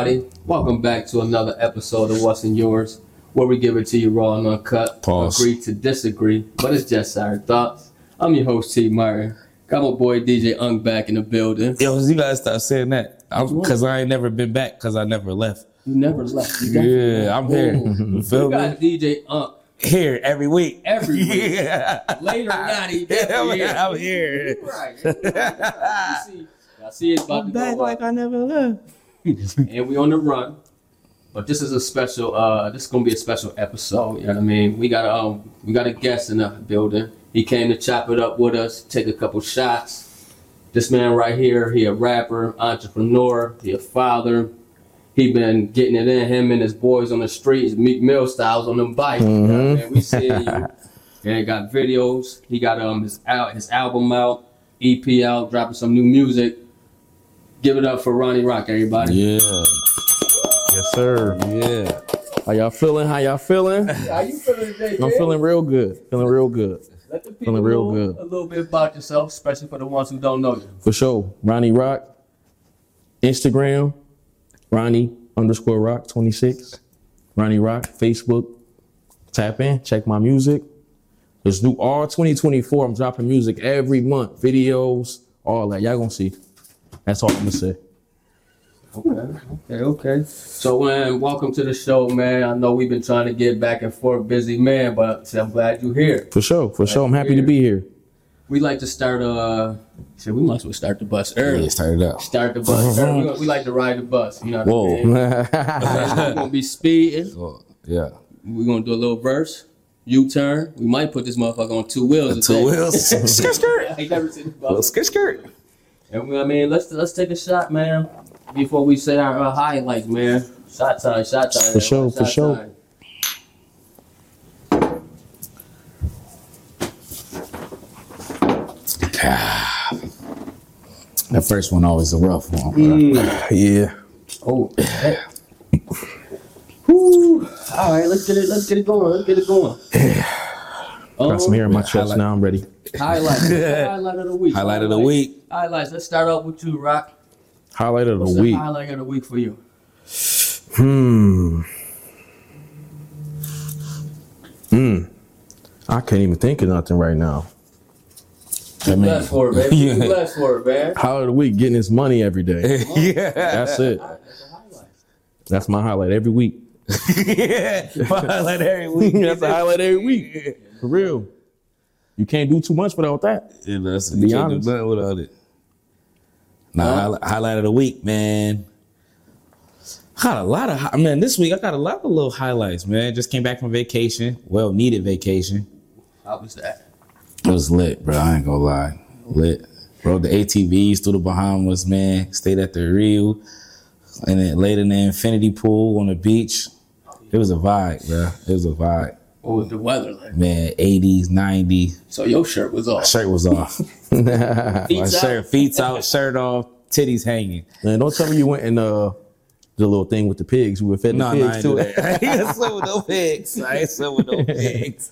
everybody? Welcome back to another episode of WhatsNUrs, where we give it to you raw and uncut. Pause. Agree to disagree, but it's just our thoughts. I'm your host, T. Martin. Got my boy DJ Unk back in the building. Yo, you gotta stop saying that. Because I ain't never been back because I never left. You never left. You definitely- Yeah, I'm here. Ooh. You We feel me? got DJ Unk Here every week. every week. Yeah. Later not, he I'm, definitely here. I'm here. You right. You right. You see, I see it's about I'm to back go like up. I never left. and we on the run. But this is a special. Uh, this is gonna be a special episode. You know what I mean? We got a um, we got a guest in the building. He came to chop it up with us, take a couple shots. This man right here, he a rapper, entrepreneur, he a father. He been getting it in him and his boys on the streets, Meek Mill styles on them bikes. You know what I mean? We see you. And he got videos. He got um his out his album out, EP out, dropping some new music. Give it up for Ronnie Roc, everybody. Yeah. Yes, sir. Yeah. How y'all feeling? How y'all feeling? How you feeling today, I'm feeling real good. Feeling real good. Let the people feeling real know good. a little bit about yourself, especially for the ones who don't know you. For sure. Ronnie Roc. Instagram. Ronnie underscore Roc 26. Ronnie Roc. Facebook. Tap in. Check my music. Let's do all 2024. I'm dropping music every month. Videos. All that. Y'all gonna see. That's all I'm gonna say. Okay, okay, okay. So, man, welcome to the show, man. I know we've been trying to get back and forth, busy man, but I'm glad you're here. For sure. For sure. I'm happy to be here. We like to start. Uh, shit, we might as well start the bus early. Yeah, start it up. Start the bus. early. We, we like to ride the bus. You know what Whoa. I mean? We're gonna be speeding. Oh, yeah. We're gonna do a little verse. U turn. We might put this motherfucker on two wheels. Two wheels. skirt, skirt. I ain't never seen this Little motherfucker. skirt, skirt. And we, I mean, let's let's take a shot, man. Before we say our, our highlights, man. Shot time, shot time. For sure, Shot for sure. time. That first one always a rough one. Mm. yeah. Oh. hey. Whew. All right, let's get it. Let's get it going. Let's get it going. Yeah. Got some hair in my chest highlight- now. I'm ready. Highlight. highlight of the week. Highlight of the week. Highlights. Let's start off with you, Roc. Highlight of What's the the week. highlight of the week for you? Hmm. Hmm. I can't even think of nothing right now. I mean, Bless for it, baby. Yeah. Bless for it, man. Highlight of the week, getting his money every day. yeah. That's it. That's. That's my highlight every week. yeah. Highlight every week. That's a highlight every week. For real. You can't do too much without that. Yeah, that's, be you can't honest. do nothing without it. Nah, highlight, highlight of the week, man. I got a lot of, hi- man, this week I got a lot of little highlights, man. Just came back from vacation. Well, needed vacation. How was that? It was lit, bro. I ain't gonna lie. Lit. Rode the ATVs through the Bahamas, man. Stayed at the Rio. And then laid in the infinity pool on the beach. It was a vibe, bro. It was a vibe. What was the weather like? Man, 80s, 90s. So your shirt was off. Shirt was off. My Feet shirt, out. feet out, shirt off, titties hanging. Man, don't tell me you went in uh, the little thing with the pigs. You were fed No, the no, I pigs ain't too. do that. I ain't swim with no pigs. I ain't swim with no pigs.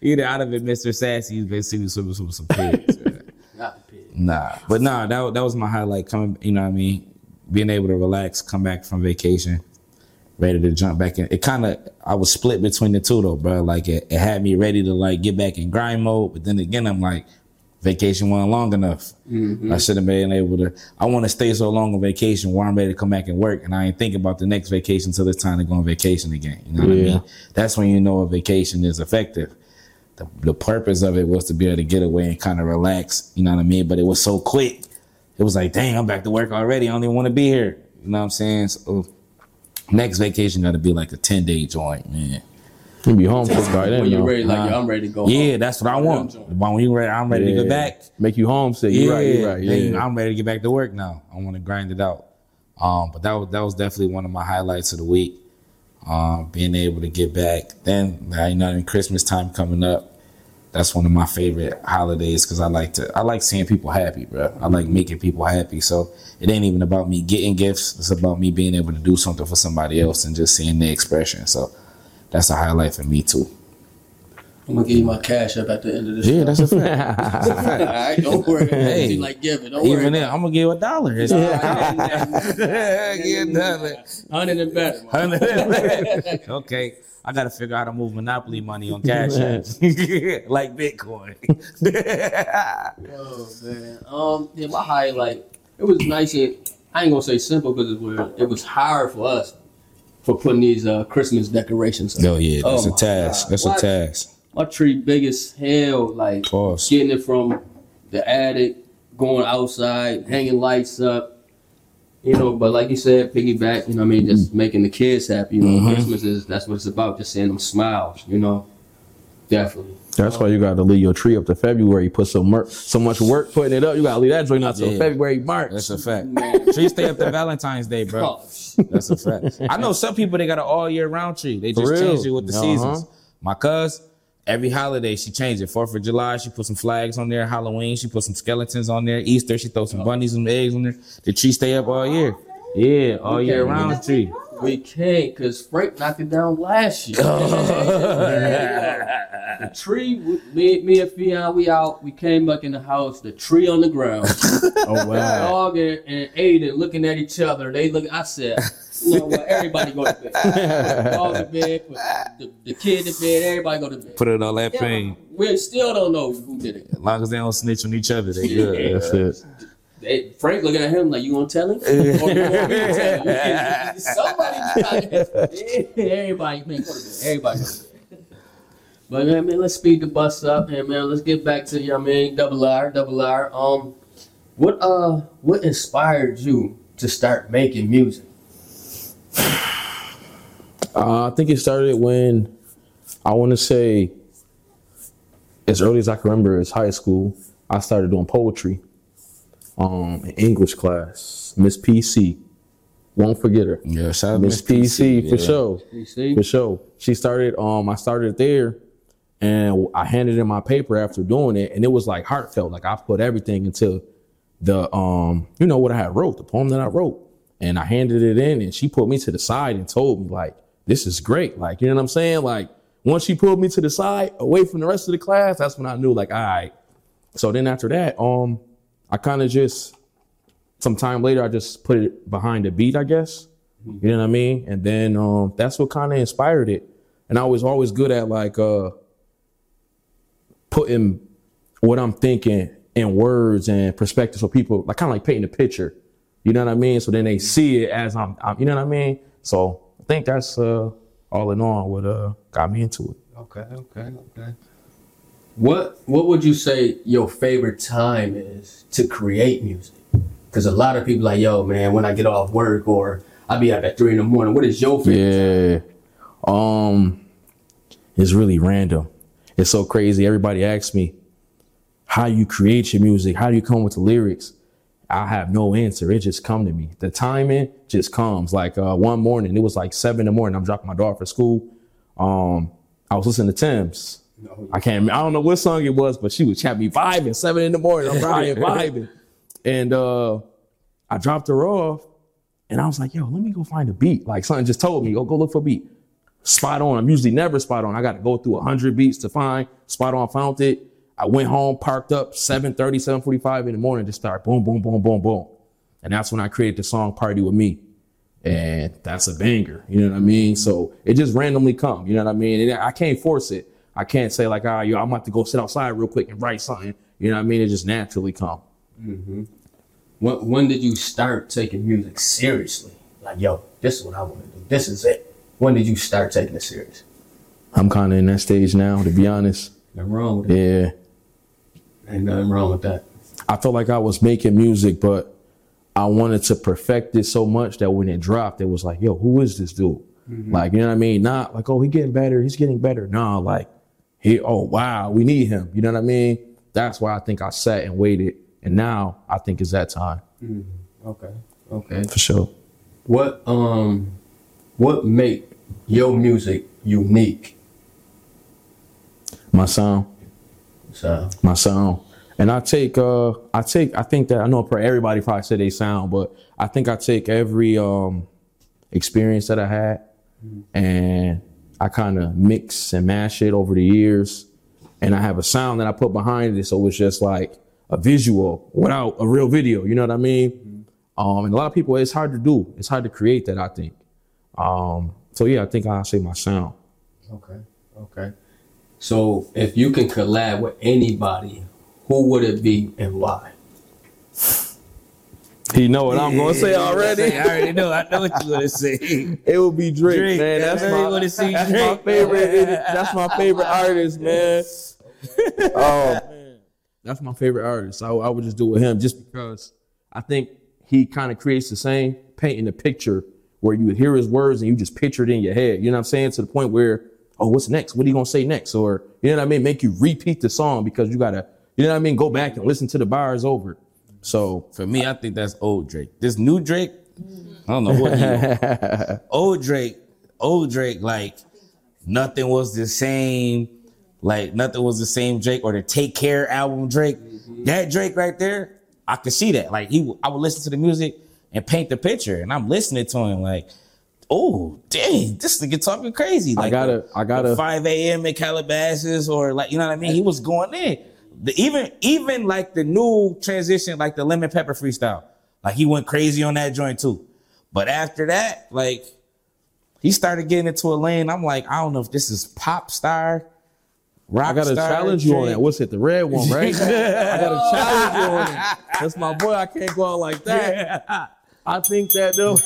Either I'd have been Mr. Sassy, you've been seeing me swim with some, some pigs. Not the pig. nah, but nah, that, that was my highlight. Coming, you know what I mean? Being able to relax, come back from vacation, ready to jump back in. It kind of, I was split between the two though, bro. Like it, it had me ready to like get back in grind mode, but then again, I'm like, vacation wasn't long enough. Mm-hmm. I should have been able to. I want to stay so long on vacation where I'm ready to come back and work, and I ain't think about the next vacation until it's time to go on vacation again. You know what I mean? That's when you know a vacation is effective. The, the purpose of it was to be able to get away and kind of relax. You know what I mean? But it was so quick. It was like, dang, I'm back to work already. I don't even want to be here. You know what I'm saying? So next vacation got to be like a 10 day joint, man. You be home for by then. When you're ready, like yo, I'm ready to go. Yeah, home. that's what I want. When you ready, I'm ready to Yeah. go back. Make you homesick. You're right. You're right. Yeah. I'm ready to get back to work now. I want to grind it out. Um, but that was that was definitely one of my highlights of the week. Um, being able to get back. Then uh, you know, in Christmas time coming up, that's one of my favorite holidays because I like to I like seeing people happy, bro. I like making people happy. So it ain't even about me getting gifts. It's about me being able to do something for somebody else and just seeing the expression. So that's a highlight for me too. I'm gonna give you my cash up at the end of this. Yeah, that's a fact. All right, don't worry. Hey. Hey, like giving. Don't worry. Even then, I'm gonna give a dollar. It's Yeah. Give a dollar. Hundred and better. man. okay, I gotta figure out how to move Monopoly money on Cash App, like Bitcoin. Oh man. Um. Yeah, my highlight. It was nice. And, I ain't gonna say simple because it was it was hard for us for putting these uh, Christmas decorations. up. oh yeah, that's Oh, a task. God. That's What? a task. My tree big as hell. Like Of course. getting it from the attic, going outside, hanging lights up. You know, but like you said, piggyback. You know, what I mean, just making the kids happy. You know, Mhm. Christmas is that's what it's about. Just seeing them smiles. You know, definitely. That's why you got to leave your tree up to February. You put so much, so much work putting it up. You got to leave that joint out till Yeah. February, March. That's a fact. Man. Tree stay up to Valentine's Day, bro. Oh, That's a fact. I know some people they got an all year round tree. They just change it with the Uh-huh. seasons. My cuz, every holiday she changed it. Fourth of July, she put some flags on there. Halloween, she put some skeletons on there. Easter, she throw some oh. bunnies and eggs on there. The tree stay up all year. Yeah, all Okay. year round tree. We can't because Frank knocked it down last year. the tree, me, me and Fion, we out. We came back in the house. The tree on the ground. oh wow. Dog and, and Aiden looking at each other. They look. I said, you know what? Everybody go to bed. Put the dog to bed. Put the, the kid to bed. Everybody go to bed. Put it on that Yeah, pain. we still don't know who did it. As long as they don't snitch on each other, they good. That's it. They, Frank looking at him like, you gonna tell him? Or you want to tell him? Somebody, everybody, man, go to bed. Everybody go to bed. But man, man, let's speed the bus up, and man, let's get back to you know, what I mean, double R, double R. Um, what uh, what inspired you to start making music? Uh, I think it started when I want to say, as early as I can remember, is high school. I started doing poetry. Um, in English class, Miss PC, won't forget her. Yeah, shout Miss PC, for yeah. sure. You see? For sure. She started, um, I started there and I handed in my paper after doing it, and it was like heartfelt. Like I put everything into the um, you know what I had wrote, the poem that I wrote. And I handed it in and she put me to the side and told me, like, this is great. Like, you know what I'm saying? Like, once she pulled me to the side away from the rest of the class, that's when I knew, like, all right. So then after that, um, I kind of just some time later, I just put it behind the beat, I guess. You know what I mean? And then um, that's what kind of inspired it. And I was always good at like uh, putting what I'm thinking in words and perspective, so people like kind of like painting a picture. You know what I mean? So then they see it as I'm, I'm you know what I mean? So I think that's uh, all in all what uh, got me into it. Okay, okay, okay. What What would you say your favorite time is to create music? Because a lot of people like, yo, man, when I get off work or I be up at three in the morning. What is your favorite? Yeah. Um, it's really random. It's so crazy. Everybody asks me how you create your music, how do you come with the lyrics. I have no answer. It just come to me. The timing just comes. Like uh, one morning, it was like seven in the morning. I'm dropping my daughter for school. Um, I was listening to Tems. I can't. I don't know what song it was, but she was chat me vibing seven in the morning. I'm riding vibing, and uh, I dropped her off, and I was like, "Yo, let me go find a beat." Like something just told me, "Go go look for a beat." Spot on. I'm usually never spot on. I got to go through hundred beats to find spot on. Found it. I went home, parked up 7:30, 7:45 in the morning, just start boom, boom, boom, boom, boom, and that's when I created the song "Party with Me." and that's a banger. You know what I mean? So it just randomly come. You know what I mean? And I can't force it. I can't say like, ah, yo, I'm about to go sit outside real quick and write something. You know what I mean? It just naturally come. When, when did you start taking music seriously? Like, yo, this is what I want to do. This is it. When did you start taking it serious? I'm kind of in that stage now, to be honest. Nothing wrong with it. Ain't nothing wrong with that. I felt like I was making music, but I wanted to perfect it so much that when it dropped, it was like, yo, who is this dude? Like, you know what I mean? Not like, oh, he getting better, he's getting better. No, like, he, oh wow, we need him. You know what I mean? That's why I think I sat and waited, and now I think it's that time Okay. Okay. for sure. What um, what make your music unique? My sound. So my sound. And I take uh I take I think that I know everybody probably said they sound, but I think I take every um experience that I had and I kind of mix and mash it over the years and I have a sound that I put behind it. So it's just like a visual without a real video. You know what I mean? Um, and a lot of people, it's hard to do. It's hard to create that. I think. Um, so yeah, I think I'll say my sound. Okay. Okay. So if you can collab with anybody, who would it be and why? You know what I'm gonna say already. I already know. I know what you're gonna say. It would be Drake, Drake, man. That's my, wanna see that's my favorite. That's my favorite artist, man. Oh man, that's my favorite artist. I, I would just do it with him just because I think he kind of creates the same painting a picture where you would hear his words and you just picture it in your head. You know what I'm saying? To the point where, oh, what's next? What are you gonna say next? Or you know what I mean? Make you repeat the song because you gotta, you know what I mean? Go back and listen to the bars over. So For me, I think that's old Drake. This new Drake, I don't know what he old Drake, old Drake, like nothing was the same. Like nothing was the same Drake or the Take Care album Drake. Mm-hmm. That Drake right there, I could see that. Like he, I would listen to the music and paint the picture, and I'm listening to him like, oh dang, this nigga talking crazy. Like gotta- the- I gotta- 5 a.m. in Calabasas or like you know what I mean. He was going in. The, even even like the new transition, like the lemon pepper freestyle, like he went crazy on that joint too. But after that, like he started getting into a lane. I'm like, I don't know if this is pop star, rock I gotta challenge you on that. What's it? The red one, right? I gotta challenge you on it. That's my boy. I can't go out like that. I think that though.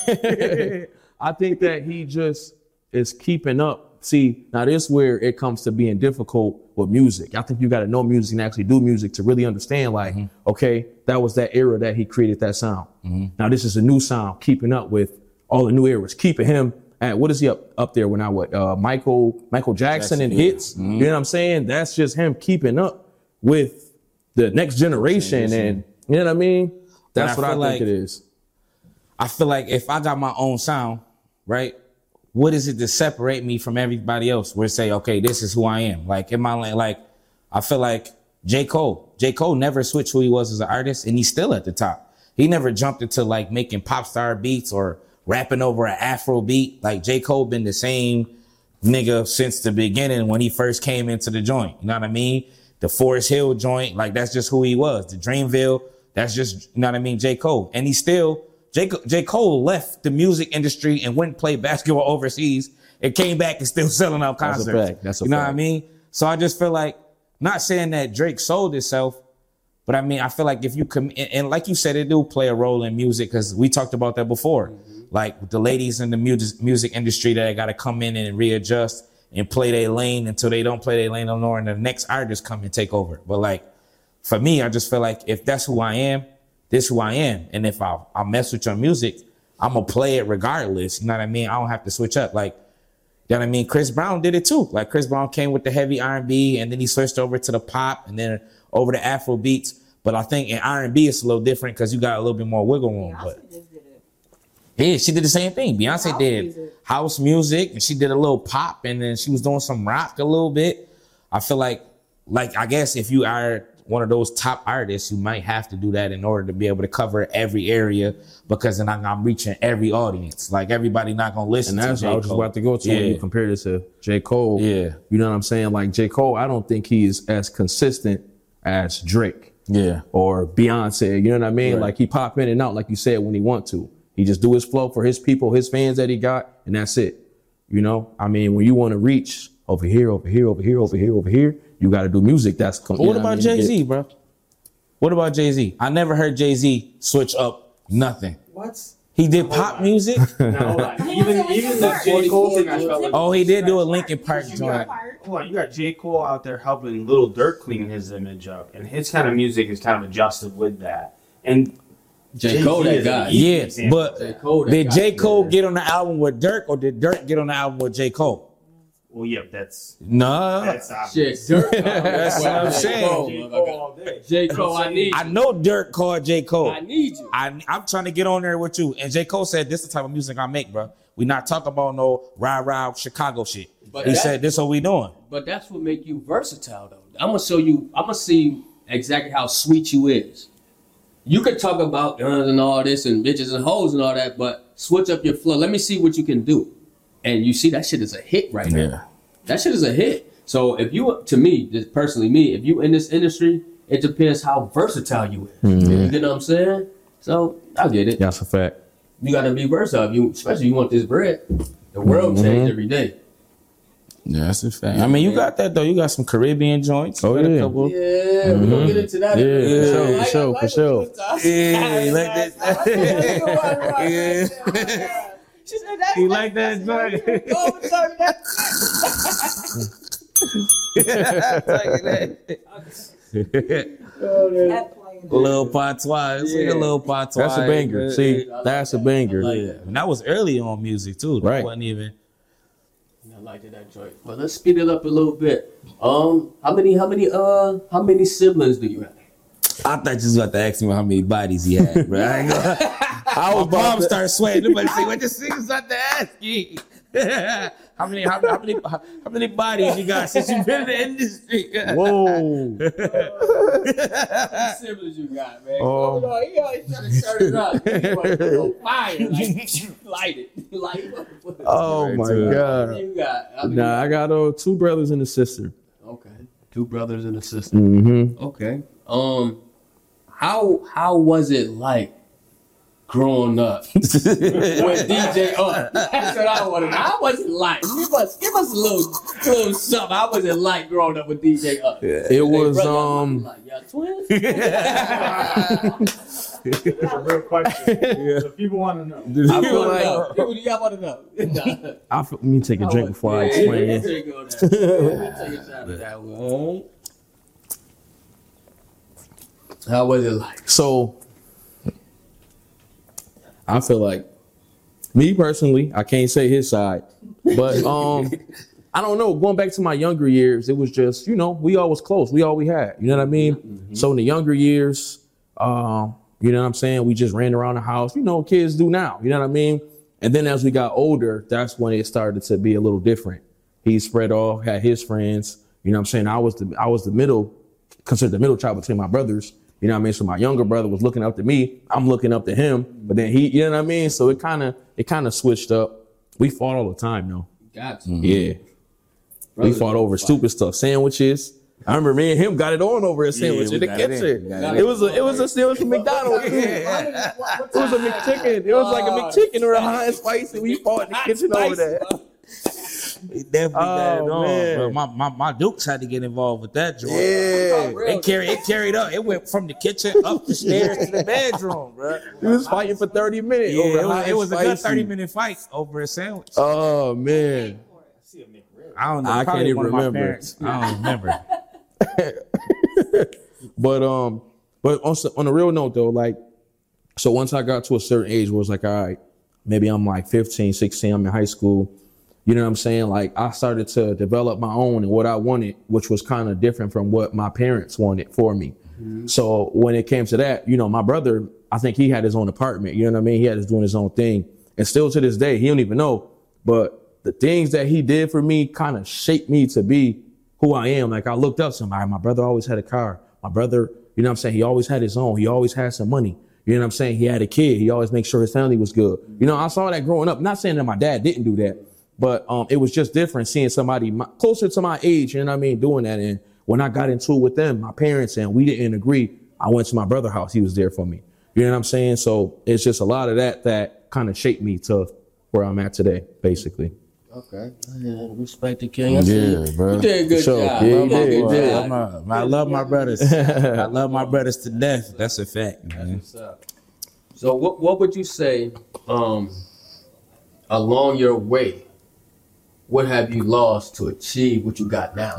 I think that he just is keeping up. See, now this where it comes to being difficult with music. I think you got to know music and actually do music to really understand. Like, mm-hmm. okay, that was that era that he created that sound. Mm-hmm. Now this is a new sound, keeping up with all the new eras, keeping him at what is he up up there when I what uh, Michael Michael Jackson, and hits. You mm-hmm. know what I'm saying? That's just him keeping up with the next generation, and you know what I mean. That's I what I think like- it is. I feel like if I got my own sound, right? What is it to separate me from everybody else? Where say, okay, this is who I am. Like in my like, I feel like J. Cole. J. Cole never switched who he was as an artist, and he's still at the top. He never jumped into like making pop star beats or rapping over an Afro beat. Like J. Cole been the same nigga since the beginning when he first came into the joint. You know what I mean? The Forest Hill joint, like that's just who he was. The Dreamville, that's just, you know what I mean? J. Cole. And he still, J. J. Cole left the music industry and went and played basketball overseas and came back and still selling out concerts. That's a concerts. fact. That's a you know what I mean? So I just feel like, not saying that Drake sold himself, but I mean, I feel like if you come and, and like you said, it do play a role in music because we talked about that before. Mm-hmm. Like the ladies in the music music industry that got to come in and readjust and play their lane until they don't play their lane no more, and the next artist come and take over. But like for me, I just feel like if that's who I am, this is who I am, and if I I mess with your music, I'm gonna play it regardless. You know what I mean? I don't have to switch up. Like you know what I mean? Chris Brown did it too. Like Chris Brown came with the heavy R&B and then he switched over to the pop and then over to Afro beats. But I think in R&B it's a little different because you got a little bit more wiggle room. But Beyonce yeah, she did the same thing. Beyonce House did music. house music and she did a little pop and then she was doing some rock a little bit. I feel like, like I guess if you are one of those top artists, you might have to do that in order to be able to cover every area because then I'm, I'm reaching every audience. Like everybody not gonna listen And that's to what I was just about to go to when you compare this to J. Cole. Yeah. You know what I'm saying? Like J. Cole, I don't think he is as consistent as Drake Yeah. or Beyonce. You know what I mean? Right. Like he pop in and out, like you said, when he want to. He just do his flow for his people, his fans that he got, and that's it. You know? I mean, when you want to reach over here, over here, over here, over here, over here, you got to do music that's. com- What know I about mean? Jay Z, bro? What about Jay Z? I never heard Jay Z switch up nothing. What? He did pop music. No, hold on. even even the Park. J Cole thing, I felt like. oh, he did do a Linkin Park You joint. got, hold on, you got J Cole out there helping Lil Durk clean his image up, and his kind of music is kind of adjusted with that. And J. Cole, Jay-Z that is guy. easy Yeah, but. J. Cole, did guy. J Cole get on the album with Durk, or did Durk get on the album with J Cole? Well, yeah, that's No, that's obvious. Shit, Durk. That's what I'm J. saying. Cole, J Cole motherfucker. all day. J. Cole, I need I know Durk called J Cole. I need you. I, I'm trying to get on there with you. And J. Cole said, this is the type of music I make, bro. We not talking about no rah rah Chicago shit. But he said, this is what we doing. But that's what make you versatile, though. I'm gonna show you. I'm gonna see exactly how sweet you is. You could talk about guns and all this and bitches and hoes and all that, but switch up your flow. Let me see what you can do. And you see that shit is a hit right now. That shit is a hit. So if you, to me, just personally, me, if you in this industry, it depends how versatile you is. You get what I'm saying? So I get it. That's a fact. You got to be versatile. You, especially you want this bread. The world Mm-hmm. change every day. Yeah, that's a fact. I mean, you got that though. You got some Caribbean joints. Oh, You got a yeah. couple- Yeah, we gonna get into that. Yeah, in a minute. for sure, for sure, for sure. got- Yeah, like that? Yeah. She said that. You like that joint? Go over there, that- little patois. It's like a little patois. That's a banger. Yeah. See, that's a banger. like Yeah. And that was early on music too. That Right. wasn't even. I liked it, that joint. But let's speed it up a little bit. Um, how many, how many, uh, how many siblings do you have? I thought you was about to ask me how many bodies he had, bro. I, ain't gonna- I was My about mom to, started sweating. Nobody say what this nigga's about to ask you. how many how, how many how, many bodies you got since you've been in the industry? whoa. How many siblings you got, man? Um, oh, he always trying to turn it up. He want to go fire, like, light it, light it. Oh my Right to. How god. many you got? How many Nah, I got uh, two brothers and a sister. Okay, two brothers and a sister. Mm-hmm. Okay. Um, how how was it like growing up with DJ Unk? That's what I want to know. How was it like? Give us give us a little little something. I wasn't like growing up with DJ Unk? It was brother, um. like y'all twins. It's a real question. The people want to know. I I feel like know. People, y'all want to know. I feel, let me take a drink before I explain Yeah, it. take on that. Let me take a shot of that one. How was it like? So I feel like me personally, I can't say his side, but um, I don't know. Going back to my younger years, it was just you know we always close. We all we had. You know what I mean? So in the younger years, um, you know what I'm saying? We just ran around the house. You know, kids do now. You know what I mean? And then as we got older, that's when it started to be a little different. He spread off, had his friends. You know what I'm saying? I was the I was the middle, considered the middle child between my brothers. You know what I mean? So my younger brother was looking up to me. I'm looking up to him. But then he, you know what I mean? So it kind of it kind of switched up. We fought all the time though. Got Mm-hmm. you. Yeah. We fought over stupid stuff, sandwiches. I remember me and him got it on over a sandwich we in the got it in. kitchen. It was a it was a sandwich from McDonald's. It was a McChicken. It was like a McChicken or a hot and spicy. We fought in the kitchen over that. He definitely got it Oh, on. man. Bro. My, my my Dukes had to get involved with that joint. Yeah. It carried it carried up. It went from the kitchen up the stairs to the bedroom, bro. We was fighting for 30 minutes. Yeah, over it was, it was a good thirty minute fight over a sandwich. Oh man. I don't know. I can't even one of my remember. I don't remember. But um, but on on a real note though, like, so once I got to a certain age where it's like, all right, maybe I'm like 15, 16, I'm in high school. You know what I'm saying? Like I started to develop my own and what I wanted, which was kind of different from what my parents wanted for me. Mm-hmm. So when it came to that, you know, my brother, I think he had his own apartment. You know what I mean? He had his doing his own thing, and still to this day, he don't even know. But the things that he did for me kind of shaped me to be who I am. Like I looked up somebody. My brother always had a car. My brother, you know what I'm saying? He always had his own. He always had some money. You know what I'm saying? He had a kid. He always made sure his family was good. You know, I saw that growing up. Not saying that my dad didn't do that, but um, it was just different seeing somebody my, closer to my age. You know what I mean? Doing that. And when I got into it with them, my parents, and we didn't agree, I went to my brother's house. He was there for me. You know what I'm saying? So it's just a lot of that that kind of shaped me to where I'm at today, basically. Okay. Yeah, respect the king. I Yeah, you. bro. You did a good Sure. job. Yeah, You you did good job. I'm a- I love my brothers. I love my brothers to death. That's a fact, man. So what what would you say um along your way? What have you lost to achieve what you got now?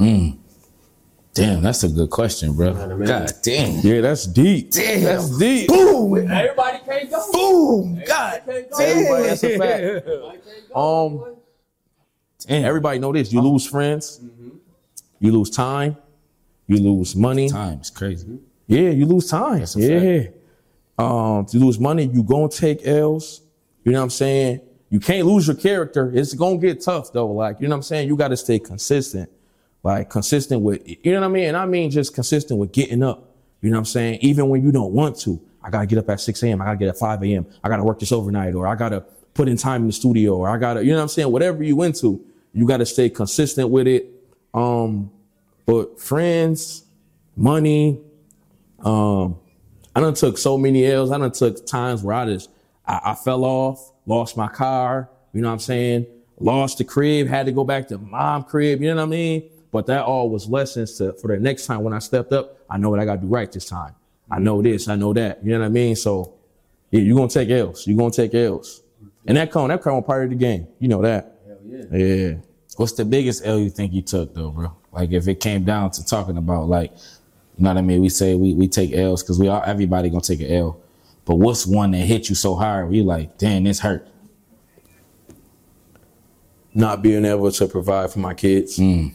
Damn, that's a good question, bro. what I mean? God damn. Yeah, that's deep. Damn. That's deep. Boom. Everybody can't go. Boom. God Everybody can't go. Everybody, that's a fact. Everybody can't go, Um, boy. damn. Everybody know this. You lose friends. You lose time. You lose money. time's crazy. Yeah, you lose time. That's a Yeah. Um, you lose money, you gonna take L's. You know what I'm saying? You can't lose your character. It's gonna get tough though. Like, you know what I'm saying? You gotta stay consistent. Like consistent with you know what I mean? And I mean just consistent with getting up. You know what I'm saying? Even when you don't want to. I gotta get up at 6 a.m. I gotta get at 5 a.m. I gotta work this overnight, or I gotta put in time in the studio, or I gotta, you know what I'm saying? Whatever you into, you gotta stay consistent with it. Um, but friends, money, um, I done took so many L's. I done took times where I just I, I fell off, lost my car, you know what I'm saying? Lost the crib, had to go back to mom crib, you know what I mean? But that all was lessons to for the next time when I stepped up, I know what I gotta do right this time. I know this, I know that. You know what I mean? So yeah, you're gonna take L's. You're gonna take L's. And that come that come part of the game. You know that. Hell yeah. Yeah. What's the biggest L you think you took though, bro? Like if it came down to talking about like, you know what I mean? We say we, we take L's because we all everybody gonna take an L. But what's one that hit you so hard where you like, damn, this hurt? Not being able to provide for my kids. Hmm.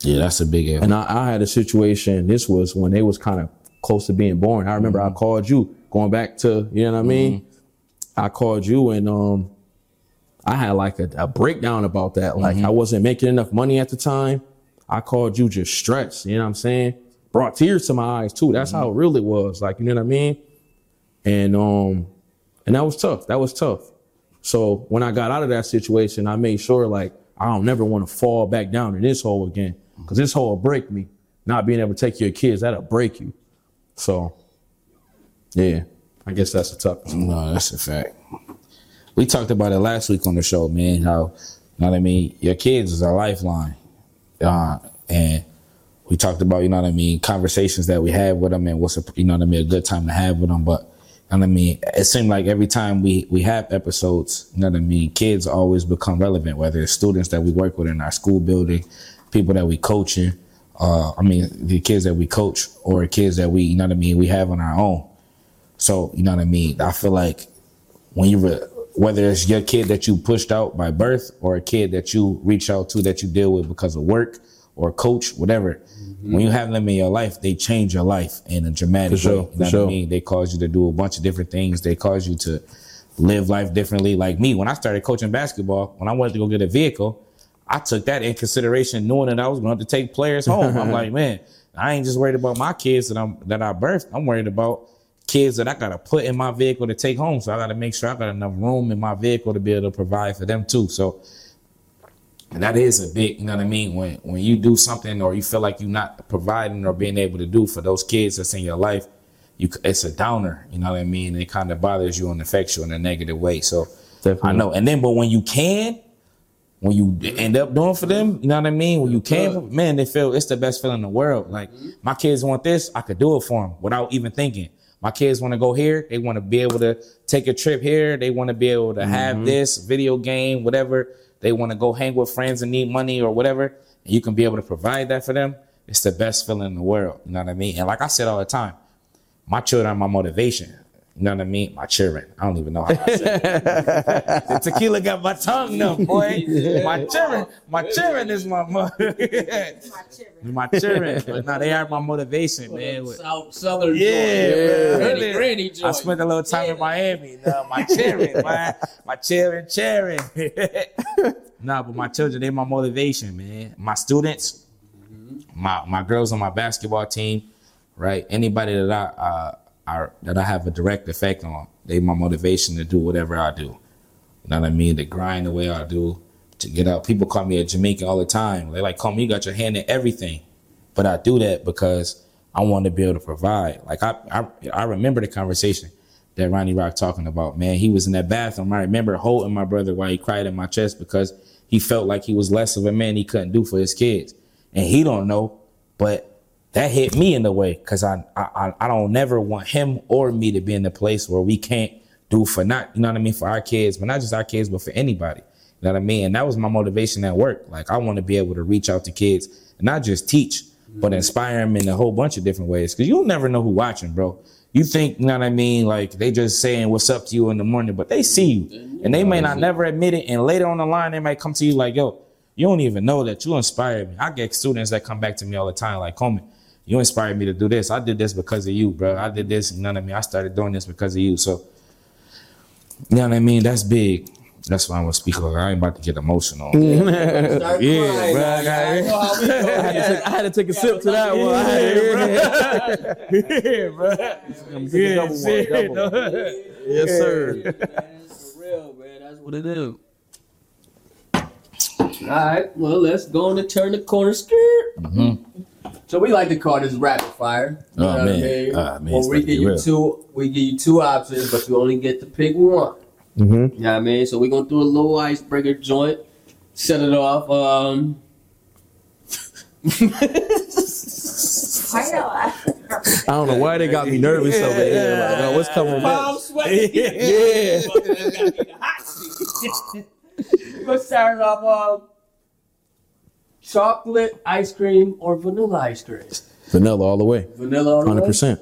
Yeah, that's a big L. And I, I had a situation, this was when they was kind of close to being born. I remember I hmm. called you, going back to, you know what I mean? Hmm. I called you and um I had like a, a breakdown about that. Like mm-hmm. I wasn't making enough money at the time. I called you just stressed, you know what I'm saying? Brought tears to my eyes too. That's how real it was. Like, you know what I mean? And um and that was tough. That was tough. So when I got out of that situation, I made sure like I don't never want to fall back down in this hole again. Cause this hole will break me. Not being able to take your kids, that'll break you. So yeah, I guess that's the tough one. No, that's a fact. We talked about it last week on the show, man. How, you know what I mean? Your kids is our lifeline. Uh, and we talked about, you know what I mean, conversations that we had with them and what's a, you know what I mean, a good time to have with them. But, you know what I mean, it seemed like every time we, we have episodes, you know what I mean, kids always become relevant, whether it's students that we work with in our school building, people that we coaching, uh, I mean, the kids that we coach or kids that we, you know what I mean, we have on our own. So, you know what I mean? I feel like when you, re- whether it's your kid that you pushed out by birth or a kid that you reach out to that you deal with because of work or coach, whatever, when you have them in your life, they change your life in a dramatic sure, way. You know what sure. I mean? They cause you to do a bunch of different things. They cause you to live life differently. Like me, when I started coaching basketball, when I wanted to go get a vehicle, I took that in consideration, knowing that I was going to have to take players home. I'm like, man, I ain't just worried about my kids that I'm that I birthed. I'm worried about kids that I gotta put in my vehicle to take home. So I gotta make sure I got enough room in my vehicle to be able to provide for them too. So and that is a big, you know what I mean? When when you do something or you feel like you're not providing or being able to do for those kids that's in your life, you it's a downer. You know what I mean? It kind of bothers you and affects you in a negative way. So Definitely. I know. And then, but when you can, when you end up doing for them, you know what I mean? When you can, man, they feel it's the best feeling in the world. Like mm-hmm. my kids want this, I could do it for them without even thinking. My kids want to go here. They want to be able to take a trip here. They want to be able to have mm-hmm. this video game, whatever. They want to go hang with friends and need money or whatever. And you can be able to provide that for them. It's the best feeling in the world. You know what I mean? And like I said all the time, my children are my motivation. You know what I mean? My children. I don't even know how I say it. the tequila got my tongue numb, boy. My children, my children is my mother. my children. But no, they are my motivation, man. South Southern Yeah, bro. Granny. I spent a little time in Miami. No, my children, man. My children, children. nah, but my children, they my motivation, man. My students, my my girls on my basketball team, right? Anybody that I uh That I have a direct effect on, they my motivation to do whatever I do. You know what I mean? To grind the way I do, to get out. People call me a Jamaican all the time. They like, call me, you got your hand in everything. But I do that because I want to be able to provide. Like I, I, I remember the conversation that Ronnie Roc talking about. Man, he was in that bathroom. I remember holding my brother while he cried in my chest because he felt like he was less of a man he couldn't do for his kids, and he don't know, but that hit me in the way because I, I I don't never want him or me to be in the place where we can't do for not you know what I mean for our kids, but not just our kids, but for anybody. You know what I mean? And that was my motivation at work. Like I want to be able to reach out to kids and not just teach, but mm-hmm. inspire them in a whole bunch of different ways. Because you'll never know who watching, bro. You think you know what I mean? Like they just saying what's up to you in the morning, but they see you, and they may not never admit it. And later on the line, they might come to you like, "Yo, you don't even know that you inspired me." I get students that come back to me all the time, like, "Homie, you inspired me to do this. I did this because of you, bro. I did this, you know what I mean? I started doing this because of you. So, you know what I mean? That's big. That's why I'm gonna speak over. I ain't about to get emotional. Yeah, bro, I I, got it. know how we go. I had to take, I had to take a sip to that one. I had to- yeah, bro. I'm taking a double one, double. Yes, sir. Man, for real, man. That's what it is. All right, well, let's go on and turn the corner skirt. Mm-hmm. So we like to call this rapid fire. You. Oh, know what I mean? Ah, man, Well, we about give you real. two. We give you two options, but you only get to pick one. Mm-hmm. You know what I mean? So we're gonna do a little icebreaker joint. Set it off. Um, Why y'all? I don't know why they got me nervous over here. Like, oh, what's coming palm next? sweating. Yeah. We're gonna start off. Um, chocolate ice cream or vanilla ice cream? Vanilla all the way. Vanilla. all the way? Hundred percent.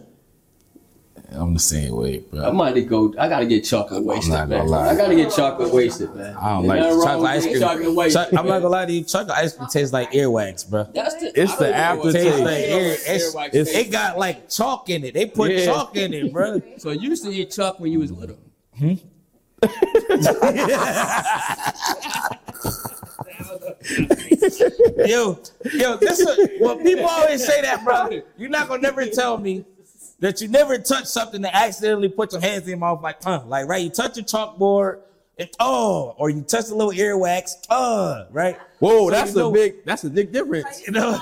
I'm the same way, bro. I might go. I gotta get chocolate wasted, man. I gotta get chocolate wasted, man. I don't like chocolate ice cream. Chocolate wasted. I'm not gonna lie to you. Chocolate ice cream tastes like earwax, bro. That's the, It's the don't know what aftertaste. Like ear, it's, it's, it got like chalk in it. They put Yeah. chalk in it, bro. So you used to eat chalk when you was little. Hmm? yo, yo, this is well, people always say that, bro. You're not gonna never tell me that you never touch something that accidentally put your hands in your mouth like, uh, like right, you touch your chalkboard and oh, or you touch a little earwax, uh, right? Whoa, So that's you a big. That's a big difference. You know,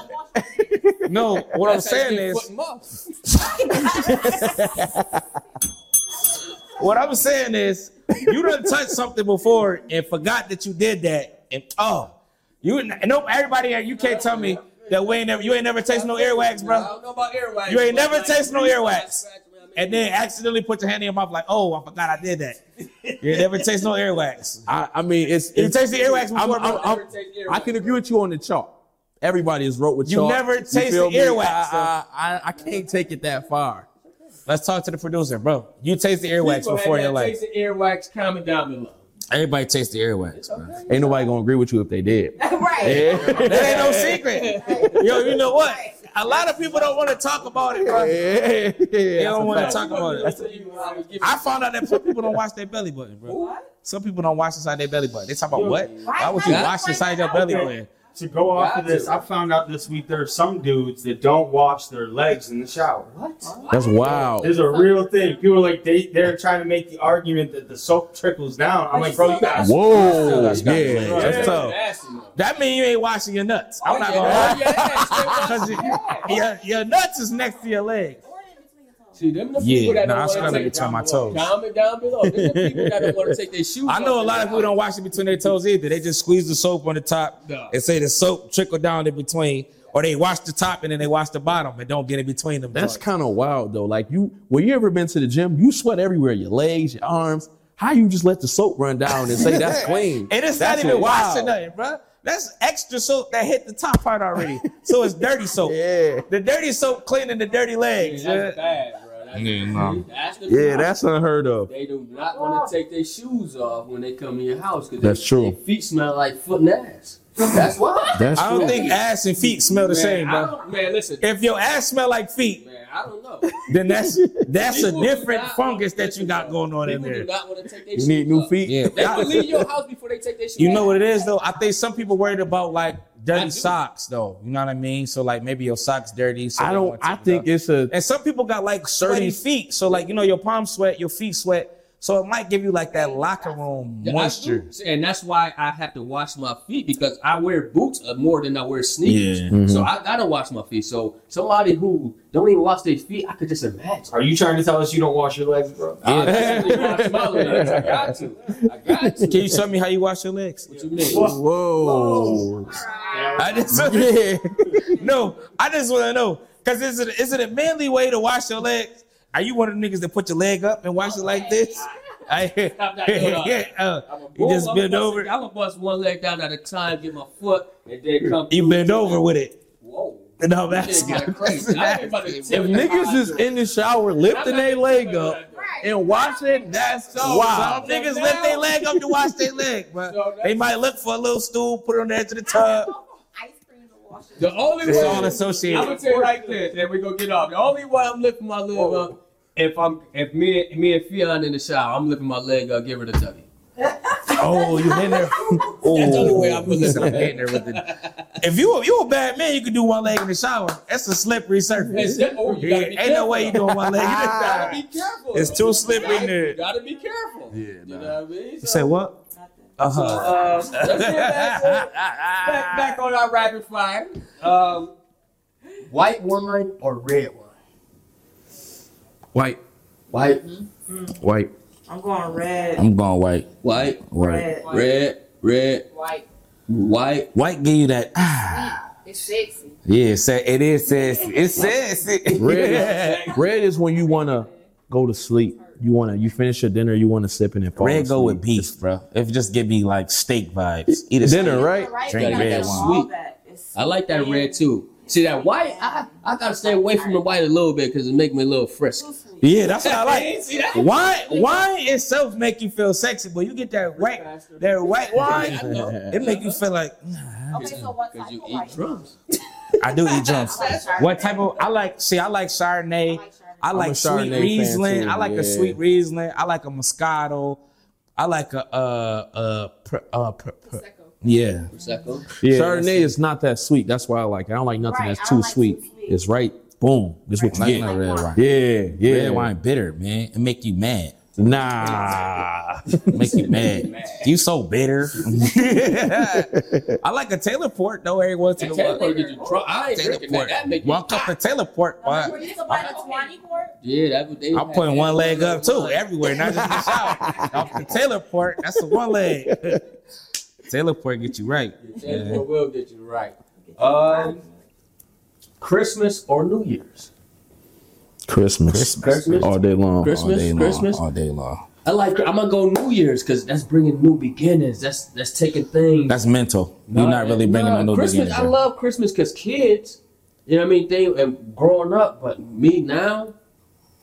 no, what I'm That's how you saying is, foot and mouth. what I'm saying is, you done touched something before and forgot that you did that, and oh, you nope, everybody, you can't tell me that we ain't never, you ain't never tasted no earwax, bro. I don't know about earwax. You ain't never like, tasted no earwax. scratch, man, I mean, and then accidentally put your hand in your mouth like, oh, I forgot I did that. You never taste no earwax. I, I mean, it's. You it's taste the earwax I'm, before, I'm. I'm, Never taste earwax. I can agree with you on the chalk. Everybody is wrote with You chalk. never tasted feel me? earwax, I, I, I, I can't take it that far. Let's talk to the producer, bro. You taste the earwax people before in your have life. tasted earwax. Comment down below. Everybody tastes the earwax, bro. Ain't nobody gonna agree with you if they did. right. That ain't no secret. Yo, you know what? A lot of people don't want to talk about it, bro. Yeah, They don't want to talk about it. I found out that some people don't wash their belly button, bro. What? Some people don't wash inside their belly button. They talk about what? Why Why would you not? wash inside your belly button? To go off Got of this, to. I found out this week there are some dudes that don't wash their legs in the shower. What? That's wow. There's a real thing. People are like they they're trying to make the argument that the soap trickles down. I'm like, bro, you got Whoa, That's yeah, gotta be- that's tough. That mean you ain't washing your nuts. I'm oh, not Oh, gonna yeah, lie. yeah, yeah, Cause your, your nuts is next to your legs. See, them the Yeah, people that nah, don't I want scrub to it take between my toes. Comment down below. Them the people that don't want to take their shoes I know off a lot of people don't wash it between their toes either. They just squeeze the soap on the top No. and say the soap trickle down in between, or they wash the top and then they wash the bottom and don't get in between them. That's kind of wild though. Like you, when you ever been to the gym, you sweat everywhere, your legs, your arms. How you just let the soap run down and say that's clean? and it's That's not even washing nothing, bro. That's extra soap that hit the top part already. so it's dirty soap. Yeah. The dirty soap cleaning the dirty legs. That's yeah. bad, bro. That's, Yeah, no. that's Yeah, that's unheard of. They do not want to take their shoes off when they come in your house because That's true. Their feet smell like foot and ass. That's why. That's I don't true. think ass and feet smell the man, same, bro. man, listen, If your ass smell like feet, man, I don't know. then that's that's a different not fungus that you got going on in People do there. not want to take their You shoes need new off. feet. Yeah. They will leave your house before they take their shoes You know what it is though? I think some people worried about like I dirty do. socks though. You know what I mean? So like maybe your socks dirty. So I don't. I think off. it's a. and some people got like sweaty feet. So like you know your palms sweat, your feet sweat. So it might give you like that locker room moisture. and that's why I have to wash my feet because I wear boots uh, more than I wear sneakers. Yeah. Mm-hmm. So I gotta wash my feet. So somebody who don't even wash their feet, I could just imagine. Are you trying to tell us you don't wash your legs, bro? I wash my legs. I got to. I got to. Can you show me how you wash your legs? What you mean? Whoa. I just Yeah. no. I just want to know because is it is it a manly way to wash your legs? Are you one of the niggas that put your leg up and wash it like this? I, Stop that, yeah, uh, you just bend bust over. I'ma bust one leg down at a time, get my foot, and then come. You bend over it. with it. Whoa. No, that's crazy. I ain't about If tell you how niggas is in the shower lifting their leg up and wash it, that's wow. Some niggas lift their leg up to wash their leg, but So They might look for a little stool, put it on the edge of the tub. Ice cream to wash it. The only It's way all I'm gonna tell you like this, and we gonna get off. The only way I'm lifting my leg up, if I'm if me and me and Fion in the shower, I'm lifting my leg up, give her the W. Oh, you in there? That's the only way I'm gonna Listen, I'm getting there with it. If you you a bad man, you can do one leg in the shower. That's a slippery surface. It's- oh, you Yeah, gotta be ain't no way you careful. doing one leg in You gotta be careful. It's too slippery in there. You gotta be careful. Yeah, you know what I mean? You say what? Uh-huh. Uh, let's get back, back, back on our rapid fire. Um, white wine or red wine? White, White, white. I'm going red. I'm going white. white, White. Red. red, red, White. white. White give you that. Ah, It's sexy. yeah, say it is sassy. It's sassy. Red, red is when you wanna go to sleep. You wanna you finish your dinner. You wanna sip and it. fall Red go with beef, bro. If it just give me like steak vibes. Eat a Dinner, steak. right? Drink Like red wine. Sweet. I like that red too. See that white? I I gotta stay away from the white a little bit because it make me a little frisky. Yeah, that's what I like. See that? Wine, wine itself make you feel sexy, but you get that white, that white wine, it make you feel like Okay, so what Because type you of eat white? drums. I do eat drums. I like Chardonnay. What type of? I like. See, I like Chardonnay. I like Chardonnay. I like a sweet Riesling. too, I like yeah. a sweet Riesling. I like a Moscato. I like a uh uh, pr- uh pr- pr- Prosecco. yeah. Prosecco. Yeah. Chardonnay is not that sweet. That's why I like. it. I don't like nothing Right, that's too like sweet. too sweet. It's right. Boom. This what you Like get. no red wine. Yeah, yeah. Red wine bitter, man. It make you mad. Nah. Make you mad. You so bitter. I like a Taylor Port though. Every once in That a Taylor while. Port get you drunk. I ain't Taylor drinking that. Port. That make you One cup of Taylor Port. Were but you somebody that's Wani Port? Yeah, that would. they I'm putting one leg up too, everywhere, not just in the shower. Off the Taylor Port, that's the one leg. Taylor Port get you right. Taylor Port will get you right. Um, Christmas or New Year's? Christmas. Christmas. All day long. Christmas. all day long. Christmas? All day long. I like. I'm gonna go New Year's because that's bringing new beginnings. That's that's taking things. That's mental. You're not really bringing Nah, no new Christmas. beginnings. I love Christmas because kids, you know what I mean. They and growing up, but me now,